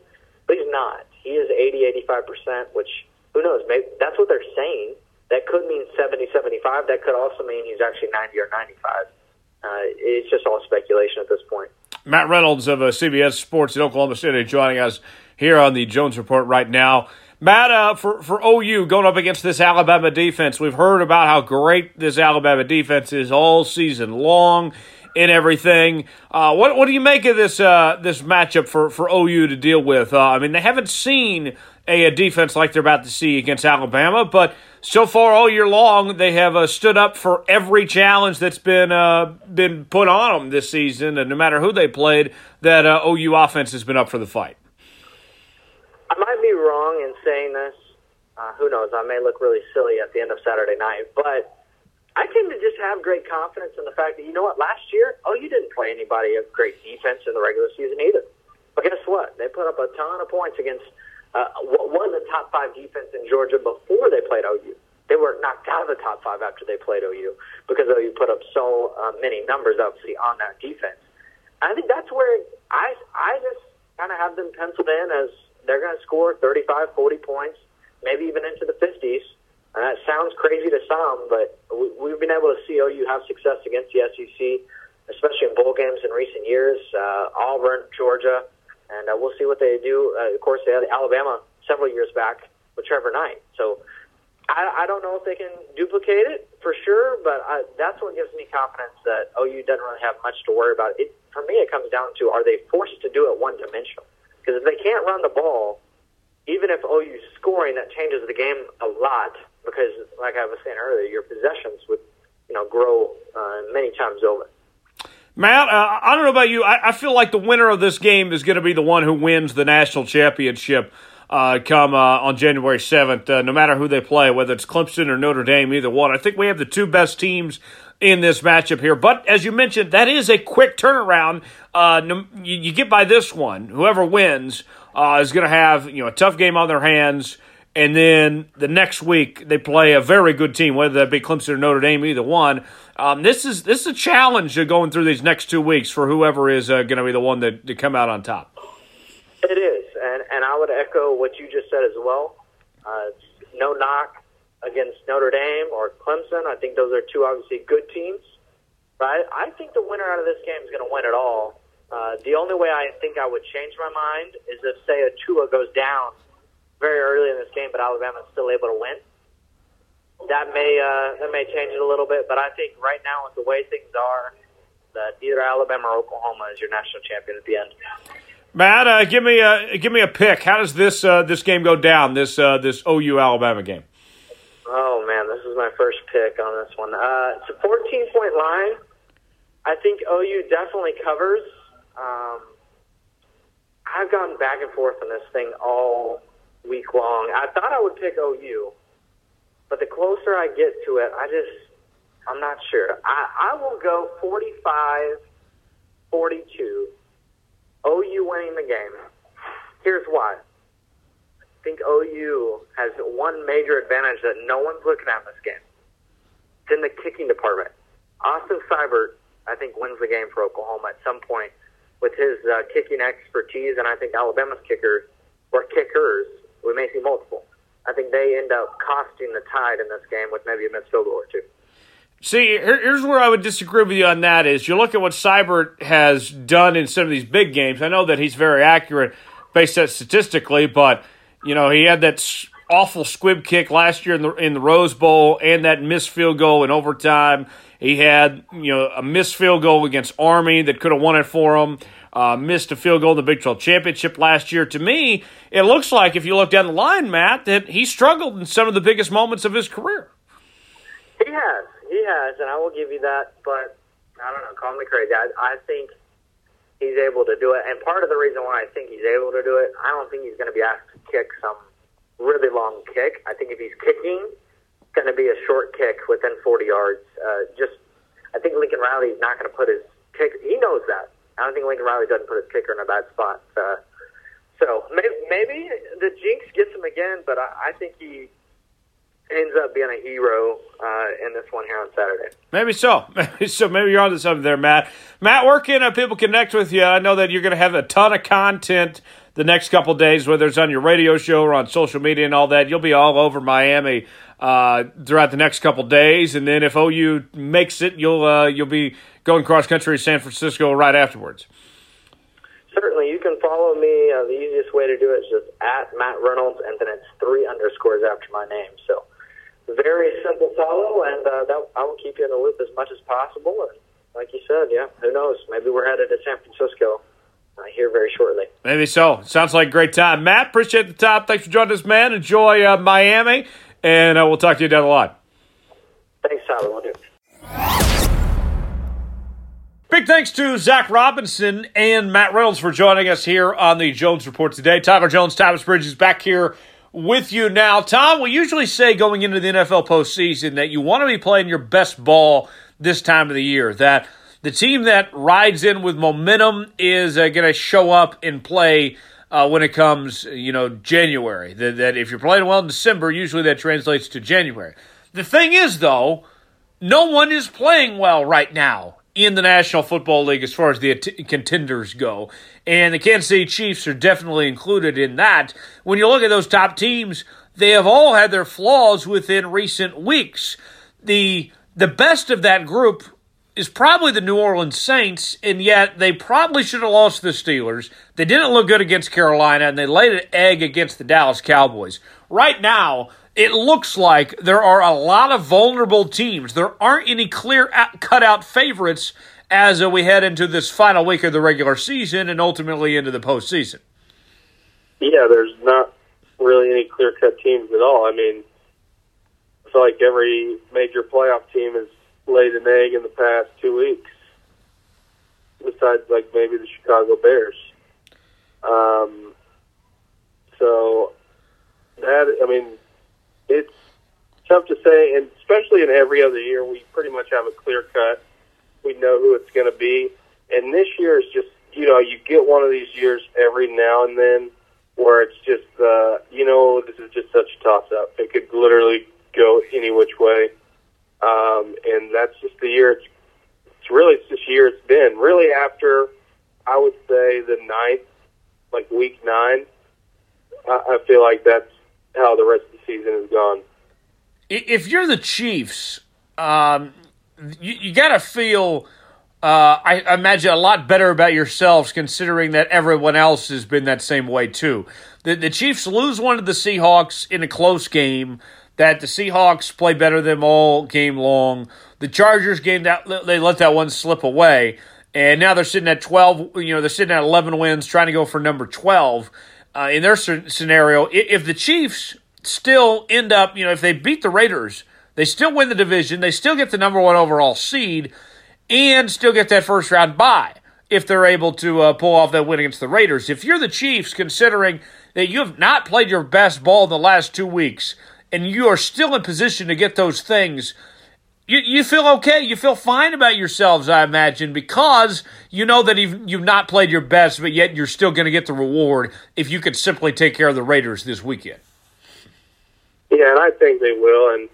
but he's not. He is 80, 85%, which, who knows, maybe that's what they're saying. That could mean 70, 75. That could also mean he's actually 90 or 95. Uh, it's just all speculation at this point. Matt Reynolds of uh, CBS Sports in Oklahoma City joining us here on the Jones Report right now. Matt, uh, for, for OU going up against this Alabama defense, we've heard about how great this Alabama defense is all season long and everything. Uh, what what do you make of this uh, this matchup for, for OU to deal with? Uh, I mean, they haven't seen a, a, defense like they're about to see against Alabama, but so far all year long they have uh, stood up for every challenge that's been uh, been put on them this season, and no matter who they played, that uh, OU offense has been up for the fight. I might be wrong in saying this. who knows? I may look really silly at the end of Saturday night, but I tend to just have great confidence in the fact that you know what last year, oh, you didn't play anybody of great defense in the regular season either. But guess what? They put up a ton of points against uh, what was the top five defense in Georgia before they played OU. They were knocked out of the top five after they played OU because OU put up so uh, many numbers, obviously, on that defense. I think that's where I I just kind of have them penciled in as they're going to score 35, 40 points, maybe even into the 50s and that sounds crazy to some, but we, have been able to see OU have success against the SEC, especially in bowl games in recent years. Uh, Auburn, Georgia, and uh, we'll see what they do. Uh, of course, they had Alabama several years back with Trevor Knight. So I, I don't know if they can duplicate it for sure, but I, that's what gives me confidence that OU doesn't really have much to worry about. It for me, it comes down to are they forced to do it one dimensional? Because if they can't run the ball, even if OU's scoring, that changes the game a lot because, like I was saying earlier, your possessions would, you know, grow uh, many times over. Matt, uh, I don't know about you. I, I, feel like the winner of this game is going to be the one who wins the national championship uh, come uh, on January 7th, uh, no matter who they play, whether it's Clemson or Notre Dame, either one. I think we have the two best teams in this matchup here. But as you mentioned, that is a quick turnaround. Uh, you, you, get by this one. Whoever wins uh, is going to have you know a tough game on their hands and then the next week they play a very good team, whether that be Clemson or Notre Dame, either one. Um, this is this is a challenge going through these next two weeks for whoever is uh, going to be the one that to come out on top. It is, and and I would echo what you just said as well. Uh, no knock against Notre Dame or Clemson. I think those are two obviously good teams. But I, I think the winner out of this game is going to win it all. Uh, the only way I think I would change my mind is if, say, a Tua goes down very early in this game, but Alabama's still able to win. That may uh, that may change it a little bit, but I think right now, with the way things are, that either Alabama or Oklahoma is your national champion at the end. Matt, uh, give me a give me a pick. How does this uh, this game go down? This uh, this OU Alabama game. Oh man, this is my first pick on this one. Uh, it's a 14 point line. I think OU definitely covers. Um, I've gone back and forth on this thing all week long. I thought I would pick OU, but the closer I get to it, I just I'm not sure. I, I will go 45 42 OU winning the game. Here's why. I think OU has one major advantage that no one's looking at in this game. It's in the kicking department. Austin Seibert, I think, wins the game for Oklahoma at some point with his uh, kicking expertise, and I think Alabama's kickers, or kickers, we may see multiple. I think they end up costing the Tide in this game with maybe a missed field goal or two. See, here's where I would disagree with you on that is you look at what Seibert has done in some of these big games. I know that he's very accurate based that statistically, but you know he had that awful squib kick last year in the in the Rose Bowl and that missed field goal in overtime. He had you know a missed field goal against Army that could have won it for him. Uh, missed a field goal in the Big 12 championship last year. To me, it looks like if you look down the line, Matt, that he struggled in some of the biggest moments of his career. He has. He has, and I will give you that. But I don't know, call me crazy. I, I think he's able to do it, and part of the reason why I think he's able to do it, I don't think he's going to be asked to kick some really long kick. I think if he's kicking, it's going to be a short kick within 40 yards. Uh, just, I think Lincoln Riley is not going to put his kick. He knows that. I don't think Lincoln Riley doesn't put his kicker in a bad spot. Uh, so maybe, maybe the jinx gets him again, but I, I think he ends up being a hero uh, in this one here on Saturday. Maybe so. (laughs) Maybe so. Maybe you're onto something there, Matt. Matt, where can uh, people connect with you? I know that you're going to have a ton of content the next couple days, whether it's on your radio show or on social media and all that. You'll be all over Miami uh, throughout the next couple days, and then if OU makes it, you'll uh, you'll be going cross country to San Francisco right afterwards. Certainly, you can follow me. Uh, the easiest way to do it is just at Matt Reynolds, and then it's three underscores after my name. So very simple follow, and uh, that I will keep you in the loop as much as possible. And like you said, yeah, who knows? Maybe we're headed to San Francisco uh, here very shortly. Maybe so. Sounds like a great time. Matt, appreciate the time. Thanks for joining us, man. Enjoy uh, Miami, and uh, we'll talk to you down the line. Thanks, Tyler. We'll do. Big thanks to Zac Robinson and Matt Reynolds for joining us here on the Jones Report today. Tyler Jones, Thomas Bridges back here with you now. Tom, we usually say going into the NFL postseason that you want to be playing your best ball this time of the year, that the team that rides in with momentum is uh, going to show up and play uh, when it comes, you know, January. That, that if you're playing well in December, usually that translates to January. The thing is, though, no one is playing well right now in the National Football League as far as the contenders go. And the Kansas City Chiefs are definitely included in that. When you look at those top teams, they have all had their flaws within recent weeks. The the best of that group is probably the New Orleans Saints, and yet they probably should have lost the Steelers. They didn't look good against Carolina, and they laid an egg against the Dallas Cowboys. Right now, it looks like there are a lot of vulnerable teams. There aren't any clear cutout favorites as we head into this final week of the regular season and ultimately into the postseason. Yeah, there's not really any clear cut teams at all. I mean, I feel like every major playoff team has laid an egg in the past two weeks, besides like maybe the Chicago Bears. Um, so that I mean, it's tough to say, and especially in every other year, we pretty much have a clear cut. We know who it's going to be, and this year is just you know you get one of these years every now and then where it's just uh, you know this is just such a toss up. It could literally go any which way, um, and that's just the year. It's, it's really it's this year it's been really after I would say the ninth, like week nine. I, I feel like that's how the rest of the season is gone. If you're the Chiefs, um, you, you got to feel. Uh, I imagine a lot better about yourselves considering that everyone else has been that same way too. The, the Chiefs lose one to the Seahawks in a close game that the Seahawks play better than them all game long. The Chargers game that they let that one slip away, and now they're sitting at twelve. You know, they're sitting at eleven wins, trying to go for number twelve. Uh, in their scenario, if the Chiefs still end up, you know, if they beat the Raiders, they still win the division, they still get the number one overall seed, and still get that first round bye if they're able to uh, pull off that win against the Raiders. If you're the Chiefs, considering that you have not played your best ball in the last two weeks, and you are still in position to get those things, you, you feel okay. You feel fine about yourselves, I imagine, because you know that you've, you've not played your best, but yet you're still going to get the reward if you could simply take care of the Raiders this weekend. Yeah, and I think they will. And,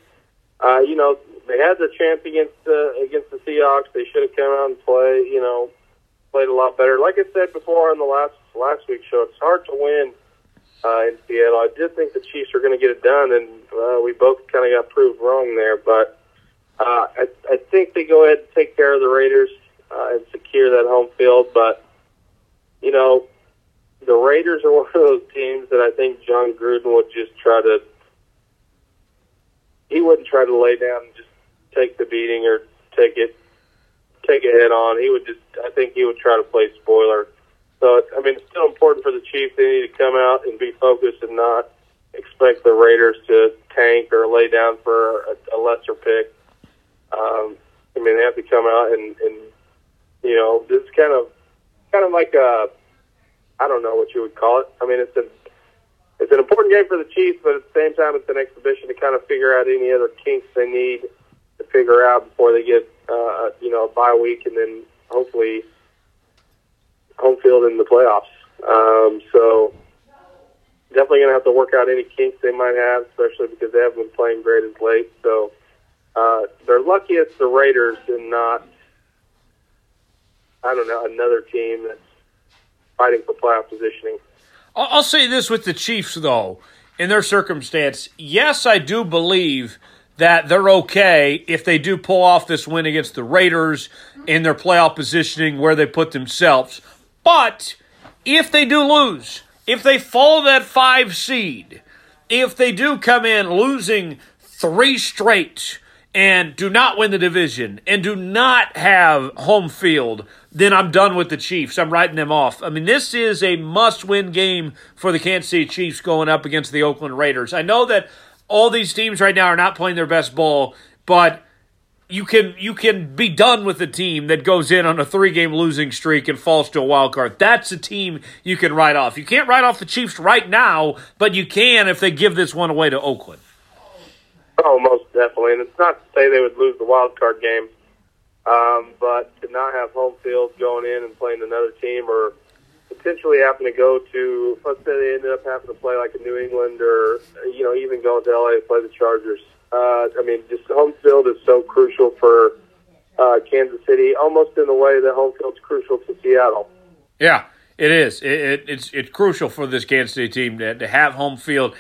uh, you know, they had the chance against, uh, against the Seahawks. They should have come out and play, you know, played a lot better. Like I said before on the last last week's show, it's hard to win uh, in Seattle. I did think the Chiefs were going to get it done, and uh, we both kind of got proved wrong there. But uh, I, I think they go ahead and take care of the Raiders uh, and secure that home field. But you know, the Raiders are (laughs) one of those teams that I think Jon Gruden would just try to. He wouldn't try to lay down and just take the beating or take it take it head on. He would just. I think he would try to play spoiler. So I mean, it's still important for the Chiefs. They need to come out and be focused and not expect the Raiders to tank or lay down for a, a lesser pick. Um, I mean, they have to come out and, and you know, this is kind of kind of like a I don't know what you would call it. I mean, it's an it's an important game for the Chiefs, but at the same time, it's an exhibition to kind of figure out any other kinks they need to figure out before they get uh, you know a bye week and then hopefully home field in the playoffs. Um, so definitely going to have to work out any kinks they might have, especially because they haven't been playing great as late. So uh, they're lucky it's the Raiders and not, I don't know, another team that's fighting for playoff positioning. I'll say this with the Chiefs, though, in their circumstance. Yes, I do believe that they're okay if they do pull off this win against the Raiders in their playoff positioning where they put themselves. But if they do lose, if they fall that five seed, if they do come in losing three straight and do not win the division and do not have home field, then I'm done with the Chiefs. I'm writing them off. I mean, this is a must win game for the Kansas City Chiefs going up against the Oakland Raiders. I know that all these teams right now are not playing their best ball, but you can you can be done with a team that goes in on a three game losing streak and falls to a wild card. That's a team you can write off. You can't write off the Chiefs right now, but you can if they give this one away to Oakland. Oh, most definitely. And it's not to say they would lose the wild card game, um, but to not have home field going in and playing another team or potentially having to go to, let's say they ended up having to play like a New England or, you know, even going to LA to play the Chargers uh, I mean, just home field is so crucial for uh, Kansas City, almost in the way that home field's crucial to Seattle. Yeah, it is. It, it, it's it's crucial for this Kansas City team to, to have home field.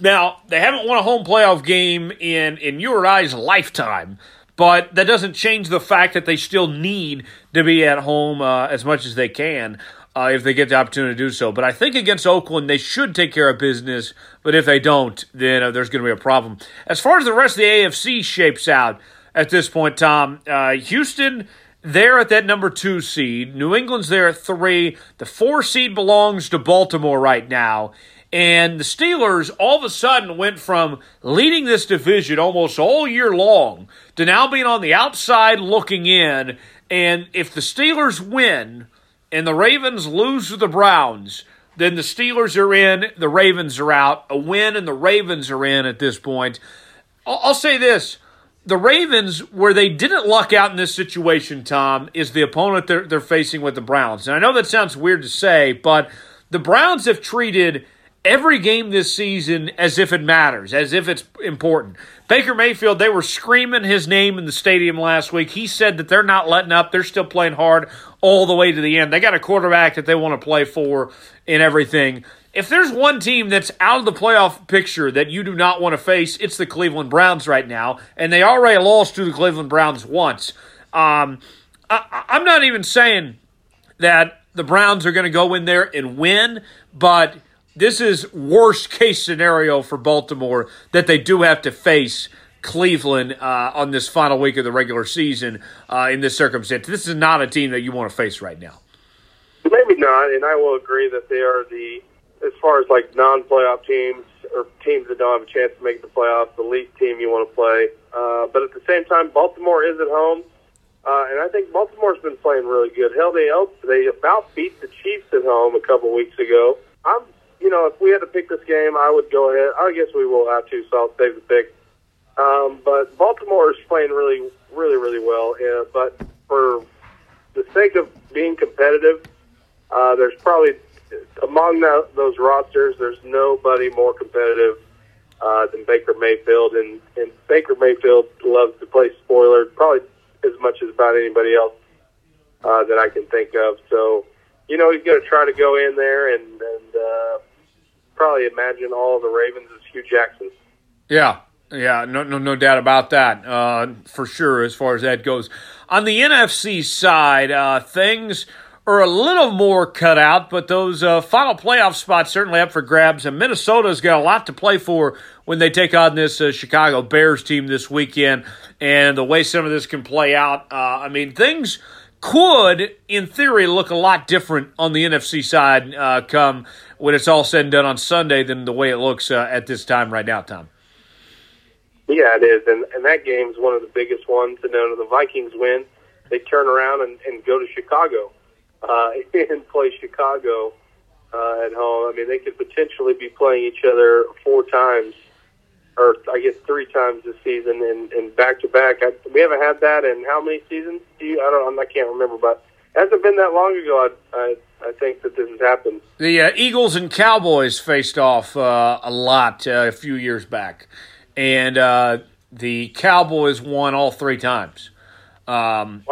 Now they haven't won a home playoff game in in your eyes lifetime, but that doesn't change the fact that they still need to be at home uh, as much as they can uh, if they get the opportunity to do so. But I think against Oakland, they should take care of business. But if they don't, then uh, there's going to be a problem. As far as the rest of the AFC shapes out at this point, Tom, uh, Houston. They're at that number two seed. New England's there at three. The four seed belongs to Baltimore right now. And the Steelers all of a sudden went from leading this division almost all year long to now being on the outside looking in. And if the Steelers win, and the Ravens lose to the Browns, then the Steelers are in, the Ravens are out. A win and the Ravens are in at this point. I'll, say this. The Ravens, where they didn't luck out in this situation, Tom, is the opponent they're, they're facing with the Browns. And I know that sounds weird to say, but the Browns have treated every game this season as if it matters, as if it's important. Baker Mayfield, they were screaming his name in the stadium last week. He said that they're not letting up. They're still playing hard all the way to the end. They got a quarterback that they want to play for and everything. if there's one team that's out of the playoff picture that you do not want to face, it's the Cleveland Browns right now, and they already lost to the Cleveland Browns once. Um, I, I'm not even saying that the Browns are going to go in there and win, but this is worst case scenario for Baltimore that they do have to face Cleveland uh, on this final week of the regular season uh, in this circumstance. This is not a team that you want to face right now. Maybe not, and I will agree that they are the, as far as like non-playoff teams or teams that don't have a chance to make the playoffs, the least team you want to play. Uh, but at the same time, Baltimore is at home, uh, and I think Baltimore's been playing really good. Hell, they they about beat the Chiefs at home a couple weeks ago. I'm, you know, if we had to pick this game, I would go ahead. I guess we will have to, so I'll save the pick. Um, but Baltimore is playing really, really, really well. Uh, but for the sake of being competitive, uh, there's probably among the, those rosters, there's nobody more competitive uh, than Baker Mayfield, and, and Baker Mayfield loves to play spoiler probably as much as about anybody else uh, that I can think of. So, you know, he's going to try to go in there and, and uh, probably imagine all the Ravens as Hue Jackson. Yeah, yeah, no, no, no doubt about that, uh, for sure. As far as that goes, on the NFC side, uh, things are a little more cut out, but those uh, final playoff spots certainly up for grabs. And Minnesota's got a lot to play for when they take on this uh, Chicago Bears team this weekend, and the way some of this can play out. Uh, I mean, things could, in theory, look a lot different on the NFC side uh, come when it's all said and done on Sunday than the way it looks at this time right now, Tom. Yeah, it is, and and that game is one of the biggest ones. And then the Vikings win, they turn around and, and go to Chicago uh, (laughs) and play Chicago uh, at home. I mean, they could potentially be playing each other four times, or I guess three times this season, and, and back to back. We haven't had that in how many seasons? Do you? I don't. I can't remember, but it hasn't been that long ago. I, I I think that this has happened. The uh, Eagles and Cowboys faced off uh, a lot uh, a few years back and uh, the Cowboys won all three times um,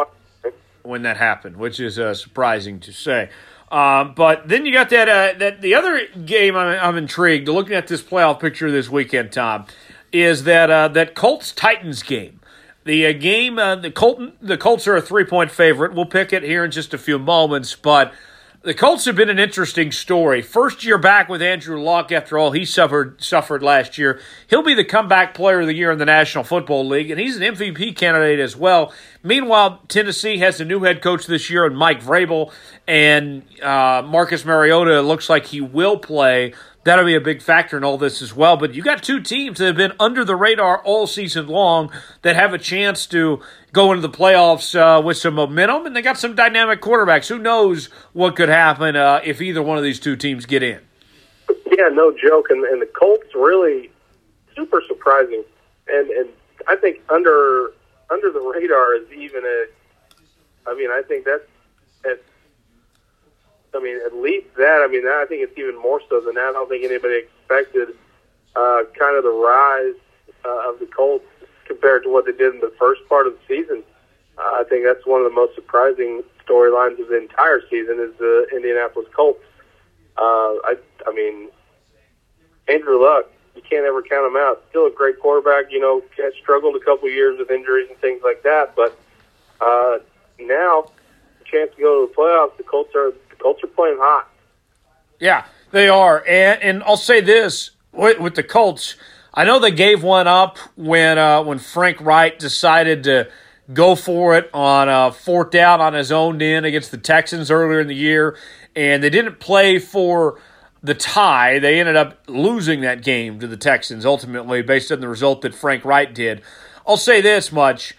when that happened, which is uh, surprising to say. Um, but then you got that uh, that the other game I'm, I'm, intrigued looking at this playoff picture this weekend. Tom is that uh, that Colts Titans game. The uh, game uh, the Colton the Colts are a three point favorite. We'll pick it here in just a few moments, but the Colts have been an interesting story. First year back with Andrew Luck after all he suffered suffered last year. He'll be the comeback player of the year in the National Football League, and he's an MVP candidate as well. Meanwhile, Tennessee has a new head coach this year and Mike Vrabel, and uh, Marcus Mariota looks like he will play that'll be a big factor in all this as well. But you got two teams that have been under the radar all season long that have a chance to go into the playoffs uh, with some momentum, and they got some dynamic quarterbacks. Who knows what could happen uh, if either one of these two teams get in? Yeah, no joke. And, and the Colts really super surprising, and and I think under under the radar is even a. I mean, I think that's at I mean, at least that. I mean, I think it's even more so than that. I don't think anybody expected uh, kind of the rise uh, of the Colts compared to what they did in the first part of the season. Uh, I think that's one of the most surprising storylines of the entire season is the Indianapolis Colts. Uh, I, I mean, Andrew Luck, you can't ever count him out. Still a great quarterback. You know, has struggled a couple years with injuries and things like that, but uh, now chance to go to the playoffs. The Colts are Colts are playing hot. Yeah, they are, and and I'll say this with, with the Colts. I know they gave one up when uh, when Frank Reich decided to go for it on a fourth down on his own end against the Texans earlier in the year, and they didn't play for the tie. They ended up losing that game to the Texans ultimately, based on the result that Frank Reich did. I'll say this much: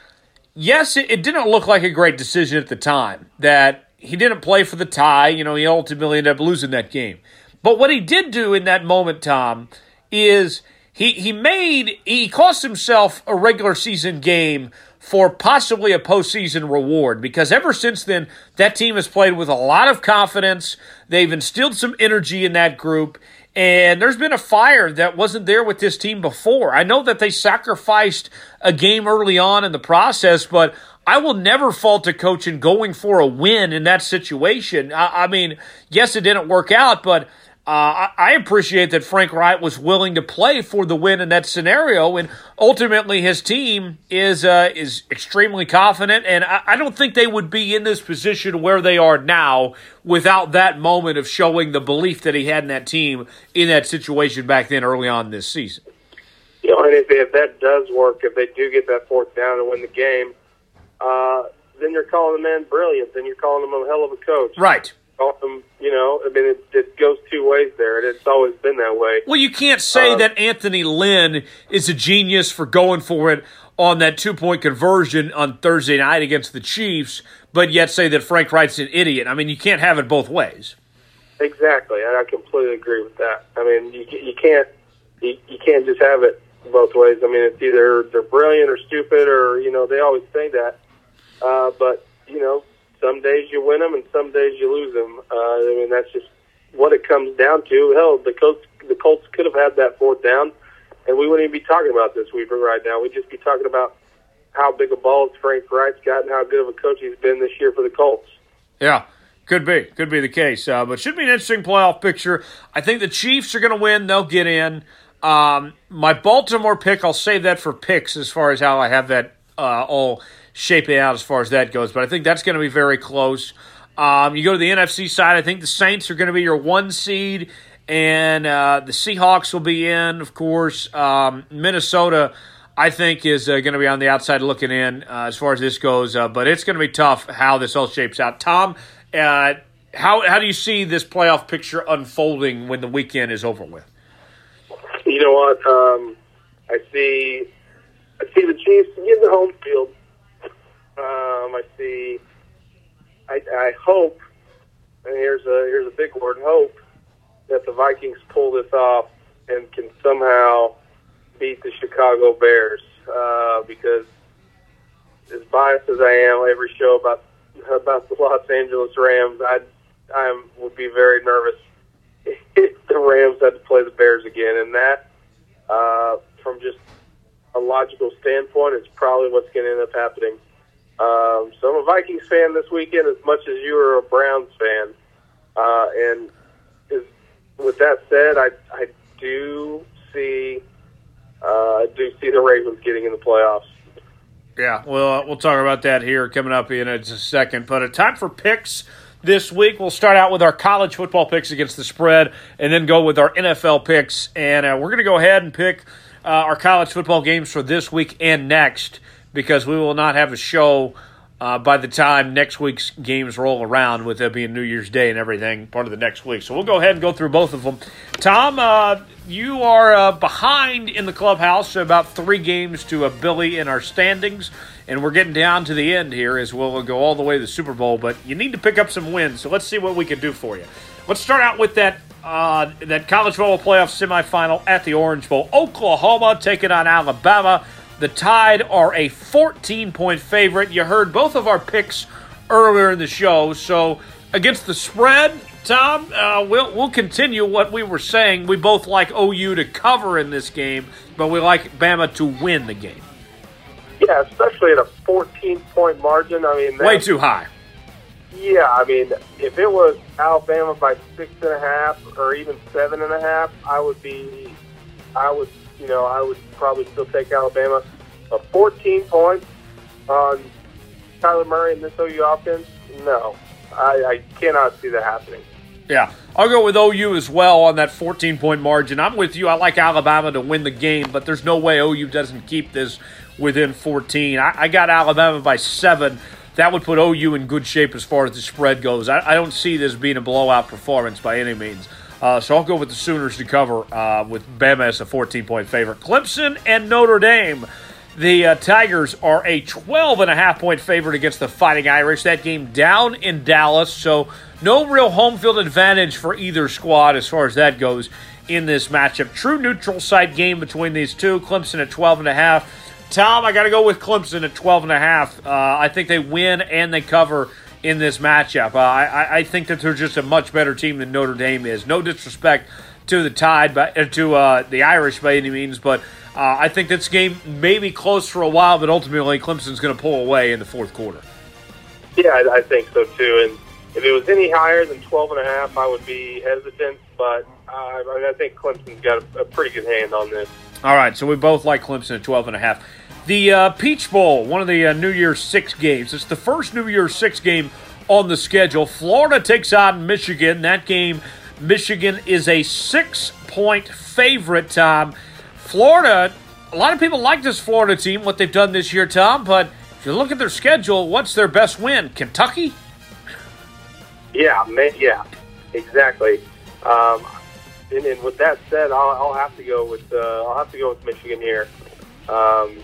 yes, it, it didn't look like a great decision at the time that he didn't play for the tie. You know, he ultimately ended up losing that game. But what he did do in that moment, Tom, is he he made he cost himself a regular season game for possibly a postseason reward because ever since then that team has played with a lot of confidence. They've instilled some energy in that group. And there's been a fire that wasn't there with this team before. I know that they sacrificed a game early on in the process, but I will never fault a coach in going for a win in that situation. I, I mean, yes, it didn't work out, but uh, I appreciate that Frank Reich was willing to play for the win in that scenario, and ultimately his team is uh, is extremely confident. And I, I, don't think they would be in this position where they are now without that moment of showing the belief that he had in that team in that situation back then, early on this season. You know, and if, if that does work, if they do get that fourth down and win the game, uh, then you're calling the man brilliant. Then you're calling him a hell of a coach. Right them, you know, I mean, it, it goes two ways there, and it's always been that way. Well, you can't say uh, that Anthony Lynn is a genius for going for it on that two point conversion on Thursday night against the Chiefs, but yet say that Frank Reich's an idiot. I mean, you can't have it both ways. Exactly, and I completely agree with that. I mean, you you can't you, you can't just have it both ways. I mean, it's either they're brilliant or stupid, or you know, they always say that. Uh, but you know, some days you win them and some days you lose them. Uh, I mean, that's just what it comes down to. Hell, the Colts, the Colts could have had that fourth down, and we wouldn't even be talking about this Weaver right now. We'd just be talking about how big a balls Frank Reich's got and how good of a coach he's been this year for the Colts. Yeah. Could be, could be the case, uh, but should be an interesting playoff picture. I think the Chiefs are going to win; they'll get in. Um, my Baltimore pick, I'll save that for picks as far as how I have that uh, all shaping out as far as that goes. But I think that's going to be very close. Um, you go to the NFC side, I think the Saints are going to be your one seed, and uh, the Seahawks will be in, of course. Um, Minnesota, I think, is uh, going to be on the outside looking in uh, as far as this goes. Uh, but it's going to be tough how this all shapes out. Tom, uh, how how do you see this playoff picture unfolding when the weekend is over with? You know what? Um, I see. I see the Chiefs getting the home field. Um, I see. I, I hope, and here's a here's a big word, hope, that the Vikings pull this off and can somehow beat the Chicago Bears. Uh, because as biased as I am, every show about about the Los Angeles Rams, I I would be very nervous if the Rams had to play the Bears again, and that uh, from just a logical standpoint, it's probably what's going to end up happening. Um, so I'm a Vikings fan this weekend as much as you are a Browns fan. Uh, and is, with that said, I, I do see uh, I do see the Ravens getting in the playoffs. Yeah, well, uh, we'll talk about that here coming up in a second. But a time for picks this week. We'll start out with our college football picks against the spread, and then go with our NFL picks. And uh, we're going to go ahead and pick uh, our college football games for this week and next because we will not have a show uh, by the time next week's games roll around, with it being New Year's Day and everything, part of the next week. So we'll go ahead and go through both of them. Tom, uh, you are uh, behind in the clubhouse, about three games to a Billy in our standings, and we're getting down to the end here as we'll go all the way to the Super Bowl. But you need to pick up some wins, so let's see what we can do for you. Let's start out with that uh, that college football playoff semifinal at the Orange Bowl. Oklahoma taking on Alabama. The Tide are a 14 point favorite. You heard both of our picks earlier in the show. So, against the spread, Tom, uh, we'll, we'll continue what we were saying. We both like OU to cover in this game, but we like Bama to win the game. Yeah, especially at a 14 point margin. I mean, way too high. Yeah, I mean, if it was Alabama by six and a half or even seven and a half, I would be, I would you know, I would probably still take Alabama. A 14 points on Kyler Murray and this OU offense, no. I, I cannot see that happening. Yeah, I'll go with OU as well on that 14 point margin. I'm with you. I like Alabama to win the game, but there's no way OU doesn't keep this within 14. I, I got Alabama by seven. That would put OU in good shape as far as the spread goes. I, I don't see this being a blowout performance by any means. Uh, so I'll go with the Sooners to cover uh, with Bama as a 14 point favorite. Clemson and Notre Dame. The uh, Tigers are a 12 and a half point favorite against the Fighting Irish. That game down in Dallas, so no real home field advantage for either squad as far as that goes in this matchup. True neutral site game between these two. Clemson at 12 and a half. Tom, I got to go with Clemson at 12 and a half. Uh, I think they win and they cover in this matchup. Uh, I, I think that they're just a much better team than Notre Dame is. No disrespect to the Tide, but uh, to uh, the Irish by any means, but uh, I think this game may be close for a while, but ultimately Clemson's going to pull away in the fourth quarter. Yeah, I, I think so too. And if it was any higher than 12 and a half, I would be hesitant. But I, mean, I think Clemson's got a, a, pretty good hand on this. All right, so we both like Clemson at 12 and a half. The uh, Peach Bowl, one of the uh, New Year's Six games. It's the first New Year's Six game on the schedule. Florida takes on Michigan. That game, Michigan is a six-point favorite. Tom, Florida. A lot of people like this Florida team, what they've done this year, Tom. But if you look at their schedule, what's their best win? Kentucky. Yeah, yeah, exactly. Um, and, and, with that said, I'll, I'll have to go with uh, I'll have to go with Michigan here. Um,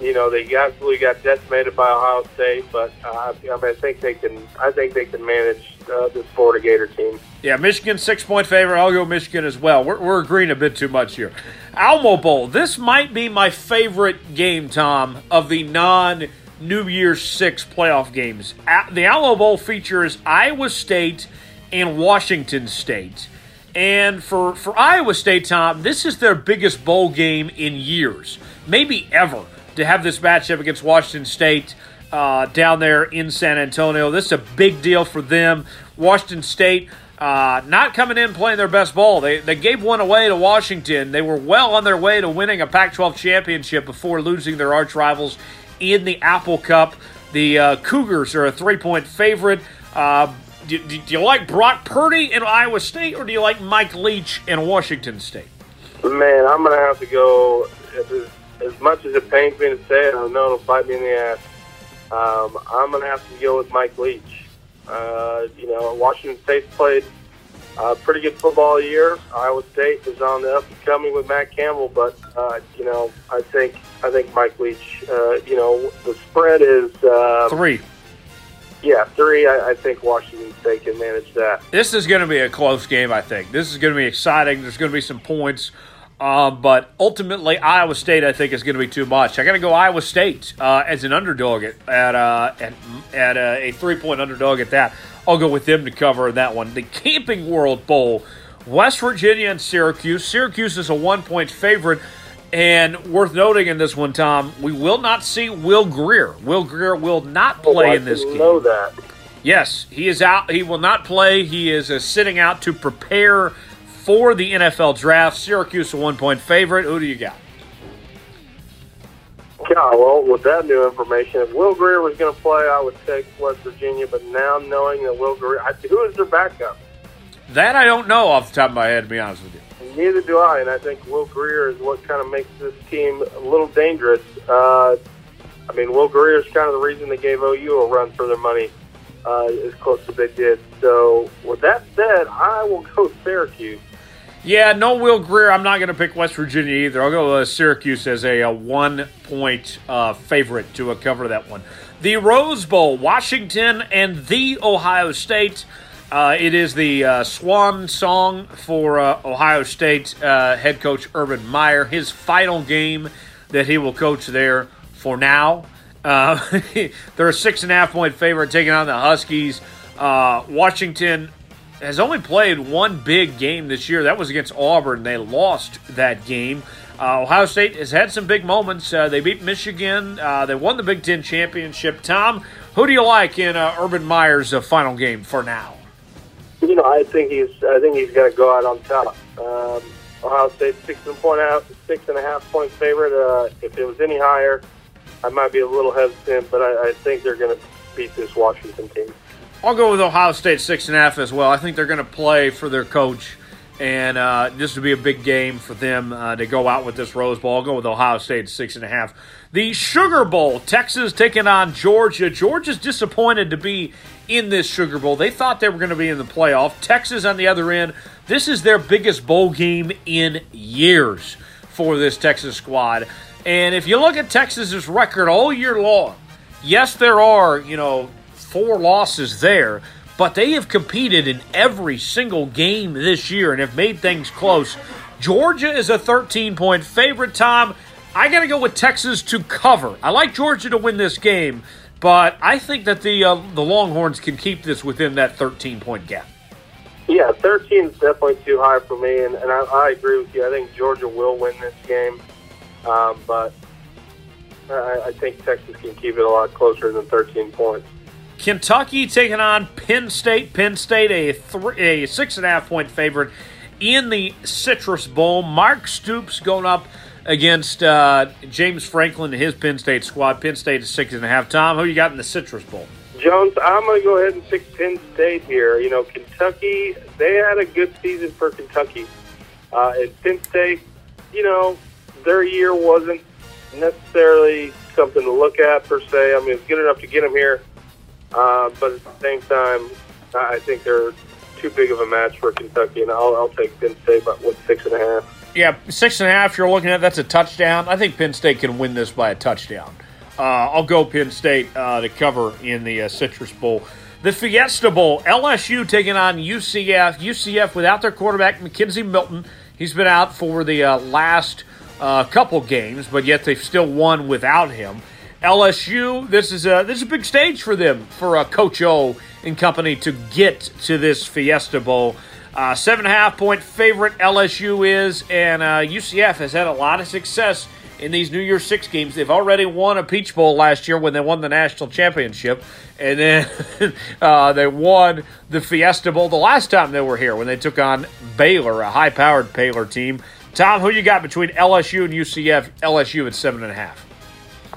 you know, they absolutely got decimated by Ohio State, but uh, I, mean, I think they can. I think they can manage uh, this Florida Gator team. Yeah, Michigan six point favorite. I'll go Michigan as well. We're, we're agreeing a bit too much here. Alamo Bowl. This might be my favorite game, Tom, of the non New Year's Six playoff games. The Alamo Bowl features Iowa State and Washington State. And for, for Iowa State, Tom, this is their biggest bowl game in years, maybe ever to have this matchup against Washington State uh, down there in San Antonio. This is a big deal for them. Washington State uh, not coming in playing their best ball. They, they gave one away to Washington. They were well on their way to winning a Pac 12 championship before losing their arch rivals in the Apple Cup. The uh, Cougars are a three point favorite. Uh, do, do, do, you like Brock Purdy in Iowa State or do you like Mike Leach in Washington State? Man, I'm going to have to go as much as it pains me to say it, I know it'll bite me in the ass. Um, I'm going to have to go with Mike Leach. Uh, you know, Washington State's played uh, pretty good football year. Iowa State is on the up and coming with Matt Campbell, but uh, you know, I think I think Mike Leach. Uh, you know, the spread is uh, three. Yeah, three. I, I think Washington State can manage that. This is going to be a close game. I think this is going to be exciting. There's going to be some points. Um, but ultimately, Iowa State, I think, is going to be too much. I got to go Iowa State uh, as an underdog at at, uh, at, at uh, a three point underdog at that. I'll go with them to cover that one. The Camping World Bowl, West Virginia and Syracuse. Syracuse is a one point favorite. And worth noting in this one, Tom, we will not see Will Grier. Will Grier will not oh, play oh, in this game. Know that? Yes, he is out. He will not play. He is uh, sitting out to prepare for the NFL draft. Syracuse, a one point favorite. Who do you got? Yeah, well, with that new information, if Will Grier was going to play, I would take West Virginia. But now knowing that Will Grier, who is their backup? That I don't know off the top of my head, to be honest with you. Neither do I, and I think Will Grier is what kind of makes this team a little dangerous. Uh, I mean, Will Grier is kind of the reason they gave OU a run for their money uh, as close as they did. So, with that said, I will go Syracuse. Yeah, no Will Grier. I'm not going to pick West Virginia either. I'll go uh, Syracuse as a, a one point uh, favorite to uh, cover that one. The Rose Bowl, Washington and the Ohio State. Uh, it is the uh, swan song for uh, Ohio State head coach Urban Meyer. His final game that he will coach there for now. (laughs) they're a six and a half point favorite taking on the Huskies. Washington has only played one big game this year. That was against Auburn. They lost that game. Uh, Ohio State has had some big moments. Uh, they beat Michigan. Uh, they won the Big Ten championship. Tom, who do you like in uh, Urban Meyer's uh, final game for now? You know, I think he's. I think he's going to go out on top. Um, Ohio State six and point out, six and a half point favorite. Uh, if it was any higher, I might be a little hesitant, but I, I think they're going to beat this Washington team. I'll go with Ohio State six and a half as well. I think they're going to play for their coach, and uh, this would be a big game for them uh, to go out with this Rose Bowl. I'll go with Ohio State six and a half. The Sugar Bowl, Texas taking on Georgia. Georgia's disappointed to be in this Sugar Bowl. They thought they were going to be in the playoff. Texas on the other end. This is their biggest bowl game in years for this Texas squad. And if you look at Texas's record all year long, yes, there are you know four losses there, but they have competed in every single game this year and have made things close. Georgia is a 13 point favorite, Tom. I got to go with Texas to cover. I like Georgia to win this game, but I think that the uh, the Longhorns can keep this within that 13 point gap. Yeah, 13 is definitely too high for me, and, and I, I agree with you. I think Georgia will win this game, um, but I, I think Texas can keep it a lot closer than 13 points. Kentucky taking on Penn State. Penn State, a, three, a six and a half point favorite in the Citrus Bowl. Mark Stoops going up against uh, James Franklin and his Penn State squad. Penn State is six and a half. Tom, who you got in the Citrus Bowl? Jones, I'm going to go ahead and pick Penn State here. You know, Kentucky, they had a good season for Kentucky. Uh, and Penn State, you know, their year wasn't necessarily something to look at per se. I mean, it's good enough to get them here, uh, but at the same time, I think they're too big of a match for Kentucky, and I'll, I'll take Penn State by what six and a half. Yeah, six and a half. You're looking at that's a touchdown. I think Penn State can win this by a touchdown. Uh, I'll go Penn State uh, to cover in the uh, Citrus Bowl. The Fiesta Bowl, LSU taking on UCF. UCF without their quarterback, McKenzie Milton. He's been out for the uh, last uh, couple games, but yet they've still won without him. LSU, this is a this is a big stage for them for uh, Coach O and company to get to this Fiesta Bowl. Uh, seven and a half point favorite LSU is, and uh, UCF has had a lot of success in these New Year's Six games. They've already won a Peach Bowl last year when they won the national championship, and then (laughs) uh, they won the Fiesta Bowl the last time they were here when they took on Baylor, a high-powered Baylor team. Tom, who you got between LSU and UCF? LSU at seven and a half.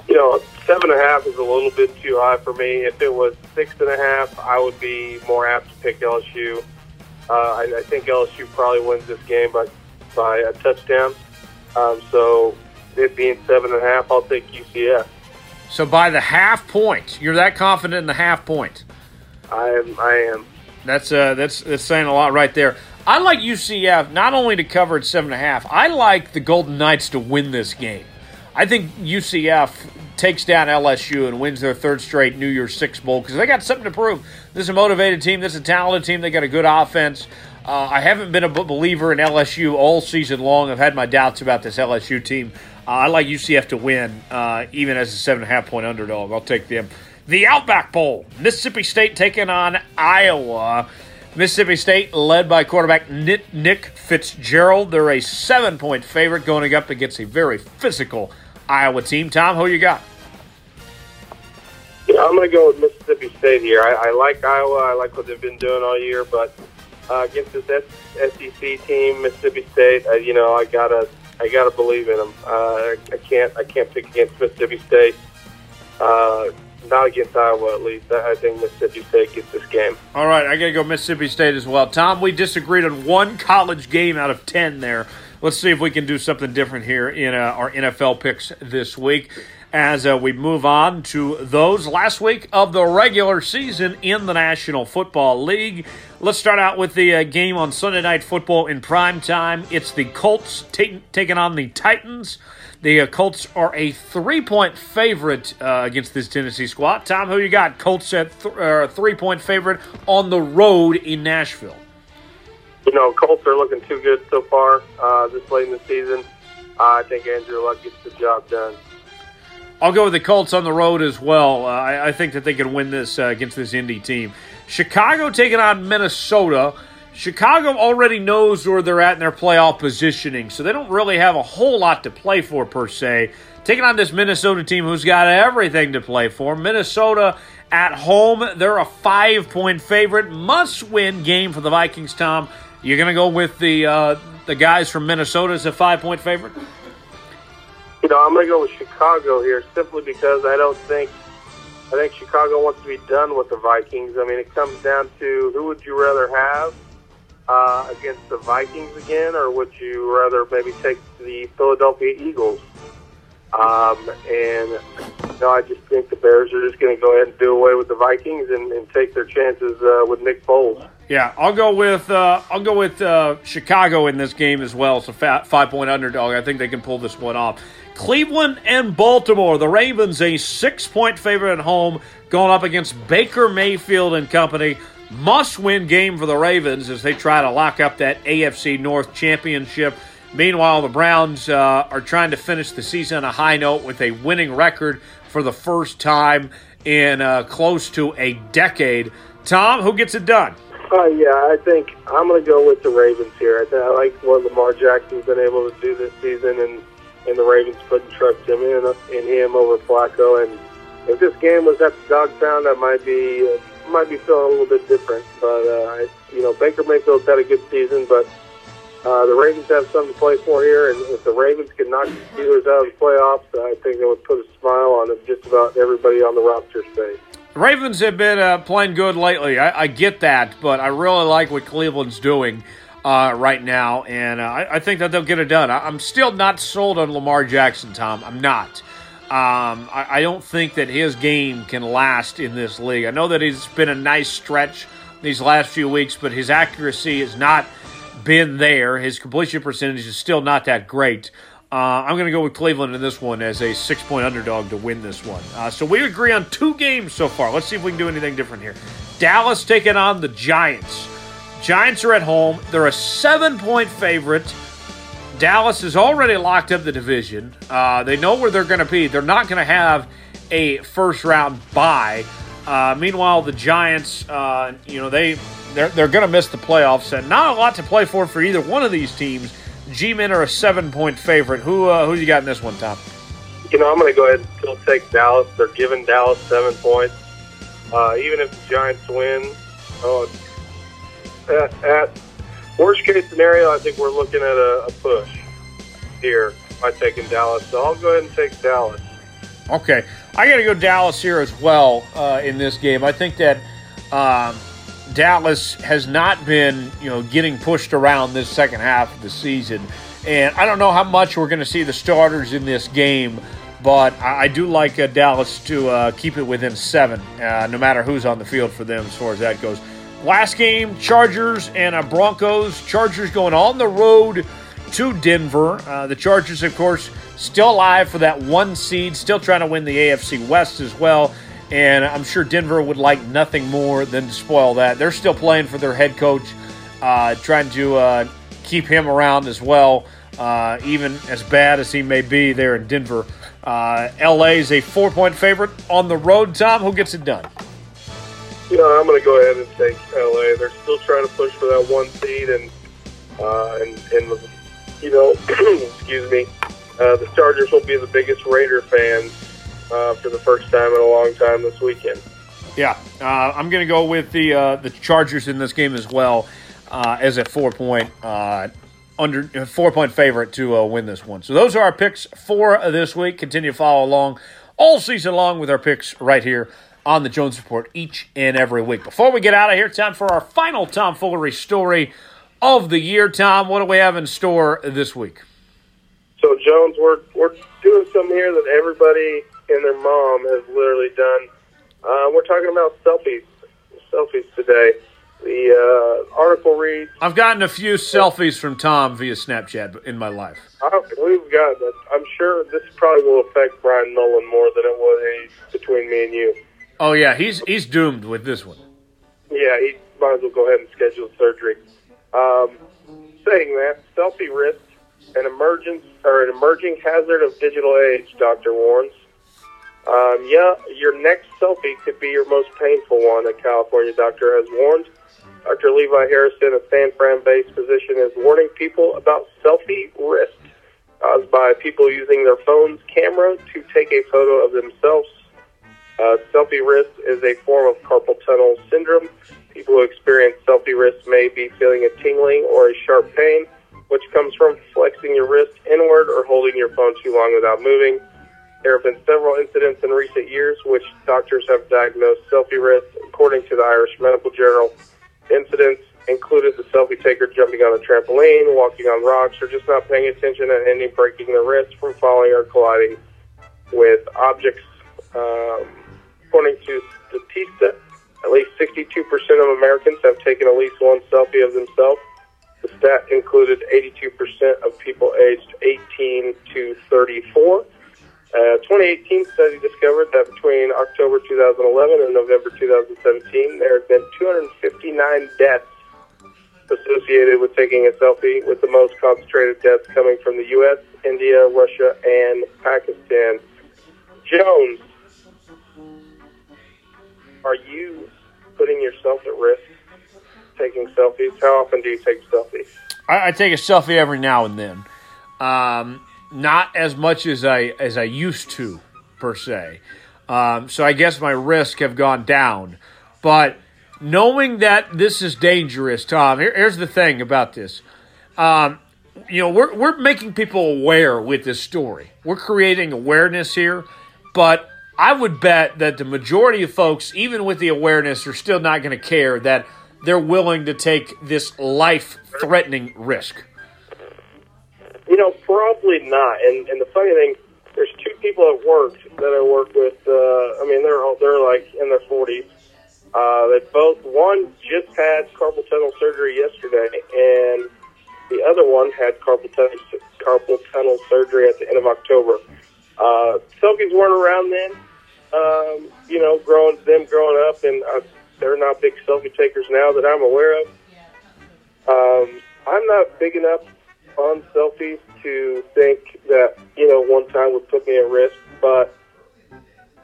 You know, seven and a half is a little bit too high for me. If it was six and a half, I would be more apt to pick LSU. Uh, I, I think LSU probably wins this game by by a touchdown. Um, so it being seven and a half, I'll take UCF. So by the half point, you're that confident in the half point. I am. I am. That's uh, that's that's saying a lot right there. I like UCF not only to cover at seven and a half. I like the Golden Knights to win this game. I think UCF takes down LSU and wins their third straight New Year's Six Bowl because they got something to prove. This is a motivated team. This is a talented team. They got a good offense. Uh, I haven't been a believer in LSU all season long. I've had my doubts about this LSU team. Uh, I like UCF to win, uh, even as a seven and a half point underdog. I'll take them. The Outback Bowl, Mississippi State taking on Iowa. Mississippi State, led by quarterback Nick Fitzgerald, they're a seven point favorite going up against a very physical Iowa team. Tom, who you got? Yeah, I'm going to go with Mississippi State here. I, I like Iowa. I like what they've been doing all year, but uh, against this SEC team, Mississippi State, uh, you know, I gotta, I gotta believe in them. Uh, I can't, I can't pick against Mississippi State. Uh, not against Iowa, at least. I think Mississippi State gets this game. All right, I got to go Mississippi State as well. Tom, we disagreed on one college game out of 10 there. Let's see if we can do something different here in uh, our NFL picks this week as uh, we move on to those last week of the regular season in the National Football League. Let's start out with the uh, game on Sunday Night Football in prime time. It's the Colts t- taking on the Titans. The uh, Colts are a three-point favorite uh, against this Tennessee squad. Tom, who you got? Colts at th- uh, three-point favorite on the road in Nashville. You know, Colts are looking too good so far uh, this late in the season. I think Andrew Luck gets the job done. I'll go with the Colts on the road as well. Uh, I, I, think that they can win this uh, against this Indy team. Chicago taking on Minnesota. Chicago already knows where they're at in their playoff positioning, so they don't really have a whole lot to play for per se. Taking on this Minnesota team who's got everything to play for. Minnesota at home, they're a five point favorite. Must win game for the Vikings, Tom. You're going to go with the uh, the guys from Minnesota as a five point favorite? You know, I'm going to go with Chicago here simply because I don't think I think Chicago wants to be done with the Vikings. I mean, it comes down to who would you rather have uh, against the Vikings again, or would you rather maybe take the Philadelphia Eagles? Um, and you know, I just think the Bears are just going to go ahead and do away with the Vikings and, and take their chances uh, with Nick Foles. Yeah, I'll go with uh, I'll go with uh, Chicago in this game as well. It's So five point underdog. I think they can pull this one off. Cleveland and Baltimore. The Ravens a six point favorite at home, going up against Baker Mayfield and company. Must win game for the Ravens as they try to lock up that AFC North championship. Meanwhile, the Browns uh, are trying to finish the season on a high note with a winning record for the first time in uh, close to a decade. Tom, who gets it done? Uh, yeah, I think I'm going to go with the Ravens here. I, think I like what Lamar Jackson's been able to do this season, and and the Ravens putting trust him in in him over Flacco. And if this game was at the dog pound, I might be uh, might be feeling a little bit different. But uh, I, you know, Baker Mayfield's had a good season, but Uh, the Ravens have something to play for here, and if the Ravens can knock the Steelers out of the playoffs, I think it would put a smile on just about everybody on the roster's face. Ravens have been uh, playing good lately. I, I, get that, but I really like what Cleveland's doing uh, right now, and uh, I, I, think that they'll get it done. I, am still not sold on Lamar Jackson, Tom. I'm not. Um, I, I, don't think that his game can last in this league. I know that he's been a nice stretch these last few weeks, but his accuracy has not been there. His completion percentage is still not that great. Uh, I'm going to go with Cleveland in this one as a six point underdog to win this one. Uh, so we agree on two games so far. Let's see if we can do anything different here. Dallas taking on the Giants. Giants are at home. They're a seven point favorite. Dallas has already locked up the division. Uh, they know where they're going to be. They're not going to have a first round bye. Uh, meanwhile, the Giants, uh, you know, they they're, they're going to miss the playoffs, and not a lot to play for for either one of these teams. G-men are a seven-point favorite. Who uh, who you got in this one, Tom? You know, I'm going to go ahead and still take Dallas. They're giving Dallas seven points. Uh, even if the Giants win, oh, at, at worst case scenario, I think we're looking at a, a push here by taking Dallas. So I'll go ahead and take Dallas. Okay, I got to go Dallas here as well uh, in this game. I think that um, Dallas has not been, you know, getting pushed around this second half of the season, and I don't know how much we're going to see the starters in this game. But I, do like uh, Dallas to uh, keep it within seven, uh, no matter who's on the field for them as far as that goes. Last game, Chargers and uh, Broncos. Chargers going on the road to Denver. Uh, the Chargers, of course, still alive for that one seed, still trying to win the AFC West as well. And I'm sure Denver would like nothing more than to spoil that. They're still playing for their head coach, uh, trying to uh, keep him around as well, uh, even as bad as he may be there in Denver. Uh, LA is a four point favorite on the road. Tom, who gets it done? You know, I'm going to go ahead and take LA. They're still trying to push for that one seed, and uh, and and you know, (clears throat) excuse me, uh, the Chargers will be the biggest Raider fans uh, for the first time in a long time this weekend. Yeah, uh, I'm going to go with the uh, the Chargers in this game as well uh, as a four point under four point favorite to win this one. So those are our picks for this week. Continue to follow along all season long with our picks right here on the Jones Report each and every week. Before we get out of here, time for our final Tom Foolery story of the year. Tom, what do we have in store this week? So, Jones, we're, we're doing something here that everybody and their mom has literally done. Uh, we're talking about selfies, selfies today. The uh, article reads I've gotten a few selfies from Tom via Snapchat in my life. I, we've got that. I'm sure this probably will affect Brian Nolan more than it was between me and you. Oh yeah, he's he's doomed with this one. Yeah, he might as well go ahead and schedule surgery. Um, saying that, selfie wrist, an emergence or an emerging hazard of digital age. Doctor warns. Um, yeah, your next selfie could be your most painful one. A California doctor has warned. Dr. Levi Harrison, a San Fran-based physician, is warning people about selfie wrist caused by people using their phone's camera to take a photo of themselves uh, selfie wrist is a form of carpal tunnel syndrome. People who experience selfie wrist may be feeling a tingling or a sharp pain, which comes from flexing your wrist inward or holding your phone too long without moving. There have been several incidents in recent years which doctors have diagnosed selfie wrist. According to the Irish Medical Journal, incidents included the selfie taker jumping on a trampoline, walking on rocks, or just not paying attention and ending breaking the wrist from falling or colliding with objects. Um, According to Statista, at least 62% of Americans have taken at least one selfie of themselves. The stat included 82% of people aged 18 to 34. A 2018 study discovered that between October 2011 and November 2017, there had been 259 deaths associated with taking a selfie, with the most concentrated deaths coming from the U.S., India, Russia, and Pakistan. Jones, are you putting yourself at risk taking selfies? How often do you take selfies? I, I take a selfie every now and then. Um, not as much as I as I used to per se. Um, so I guess my risk have gone down. But knowing that this is dangerous, Tom, here, here's the thing about this. Um, you know, we're we're making people aware with this story. We're creating awareness here, but I would bet that the majority of folks, even with the awareness, are still not going to care that they're willing to take this life-threatening risk. You know, probably not. And and the funny thing, there's two people at work that I work with. Uh, I mean, they're all, they're like in their 40s. Uh, they both one just had carpal tunnel surgery yesterday, and the other one had carpal tunnel, carpal tunnel surgery at the end of October. Uh, selfies weren't around then. Um, you know, growing them growing up, and uh, they're not big selfie takers now that I'm aware of. Um, I'm not big enough on selfies to think that you know one time would put me at risk, but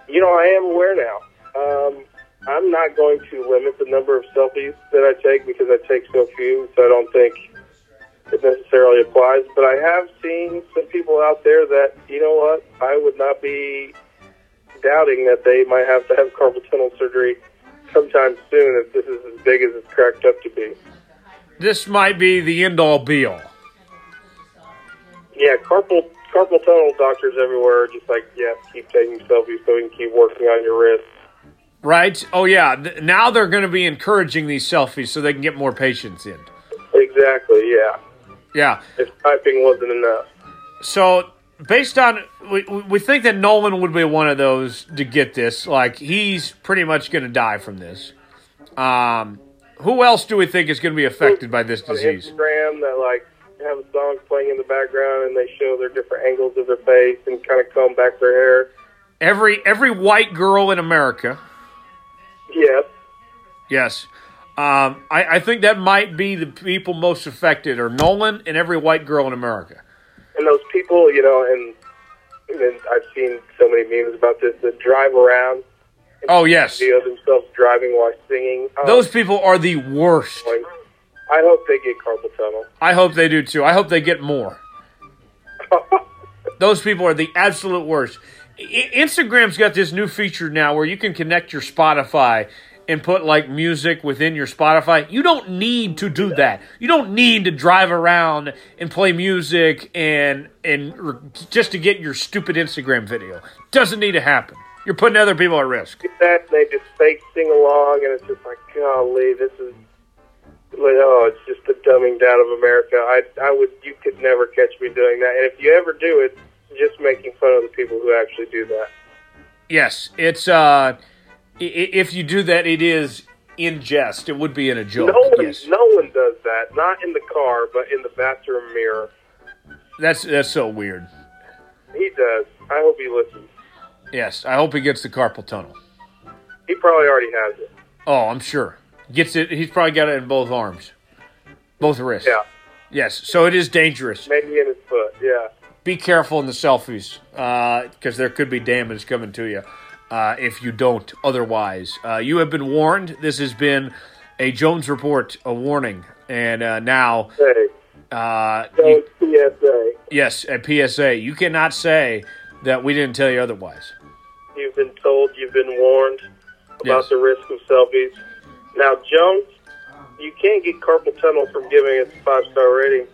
you know I am aware now. Um, I'm not going to limit the number of selfies that I take because I take so few, so I don't think it necessarily applies. But I have seen some people out there that you know what I would not be doubting that they might have to have carpal tunnel surgery sometime soon if this is as big as it's cracked up to be. This might be the end all be all. Yeah, carpal carpal tunnel doctors everywhere just like, yeah, keep taking selfies so we can keep working on your wrist. Right? Oh, yeah. Now they're going to be encouraging these selfies so they can get more patients in. Exactly, yeah. Yeah. If typing wasn't enough. So, based on, we, we think that Nolan would be one of those to get this. Like, he's pretty much going to die from this. Um, who else do we think is going to be affected by this disease? Instagram that like have a song playing in the background and they show their different angles of their face and kind of comb back their hair. Every every white girl in America. Yes. Yes. Um, I, I think that might be the people most affected, are Nolan and every white girl in America. And those people, you know, and, and I've seen so many memes about this that drive around Oh, yes. video themselves driving while singing. Oh, Those people are the worst. boy. I hope they get carpal tunnel. I hope they do too. I hope they get more. (laughs) Those people are the absolute worst. I- Instagram's got this new feature now where you can connect your Spotify and put like music within your Spotify. You don't need to do that. You don't need to drive around and play music and and r- just to get your stupid Instagram video. Doesn't need to happen. You're putting other people at risk. that they just fake sing along and it's just like golly this is oh it's just the dumbing down of america i i would you could never catch me doing that and if you ever do it just making fun of the people who actually do that Yes, it's uh if you do that it is in jest. It would be in a joke. no one yes. no one does that not in the car but in the bathroom mirror That's that's so weird. he does i hope he listens Yes, I hope he gets the carpal tunnel. he probably already has it Oh, I'm sure. Gets it. He's probably got it in both arms, both wrists. yeah Yes. So it is dangerous. maybe in his foot yeah Be careful in the selfies because there could be damage coming to you uh, if you don't. Otherwise, uh, you have been warned. This has been a Jones report, a warning, and uh, now hey uh, you, psa yes, a PSA. You cannot say that we didn't tell you otherwise. You've been told, you've been warned about Yes. the risk of selfies. Now, Jones, you can't get carpal tunnel from giving it a five star rating.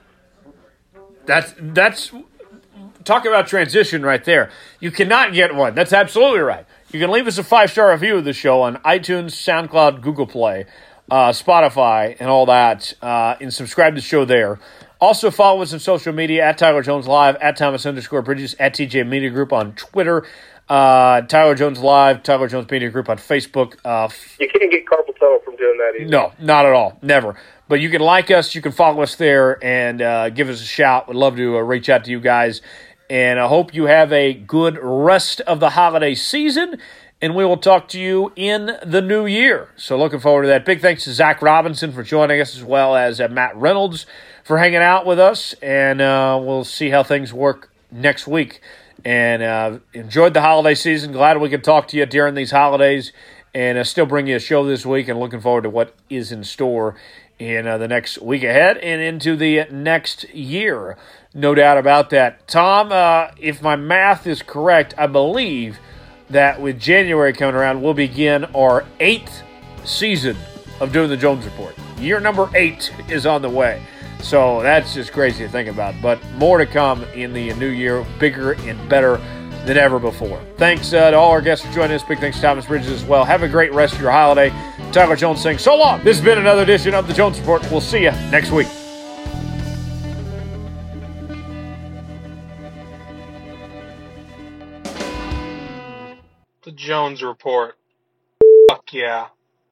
That's that's talk about transition right there. You cannot get one. That's absolutely right. You can leave us a five star review of the show on iTunes, SoundCloud, Google Play, uh, Spotify, and all that, uh, and subscribe to the show there. Also follow us on social media at Tyler Jones Live, at Thomas underscore Bridges, at TJ Media Group on Twitter, uh, Tyler Jones Live, Tyler Jones Media Group on Facebook. Uh, You can't get carpal tunnel from doing that either. no, not at all. Never. But you can like us. You can follow us there and uh, give us a shout. We'd love to uh, reach out to you guys. And I hope you have a good rest of the holiday season. And we will talk to you in the new year. So looking forward to that. Big thanks to Zac Robinson for joining us, as well as uh, Matt Reynolds for hanging out with us. And uh, we'll see how things work next week. And uh, enjoyed the holiday season. Glad we could talk to you during these holidays and uh, still bring you a show this week and looking forward to what is in store in uh, the next week ahead and into the next year. No doubt about that. Tom, uh, if my math is correct, I believe that with January coming around, we'll begin our eighth season of doing the Jones Report. Year number eight is on the way. So that's just crazy to think about. But more to come in the new year, bigger and better than ever before. Thanks uh, to all our guests for joining us. Big thanks to Thomas Bridges as well. Have a great rest of your holiday. Tyler Jones saying so long. This has been another edition of the Jones Report. We'll see you next week. The Jones Report. Fuck yeah.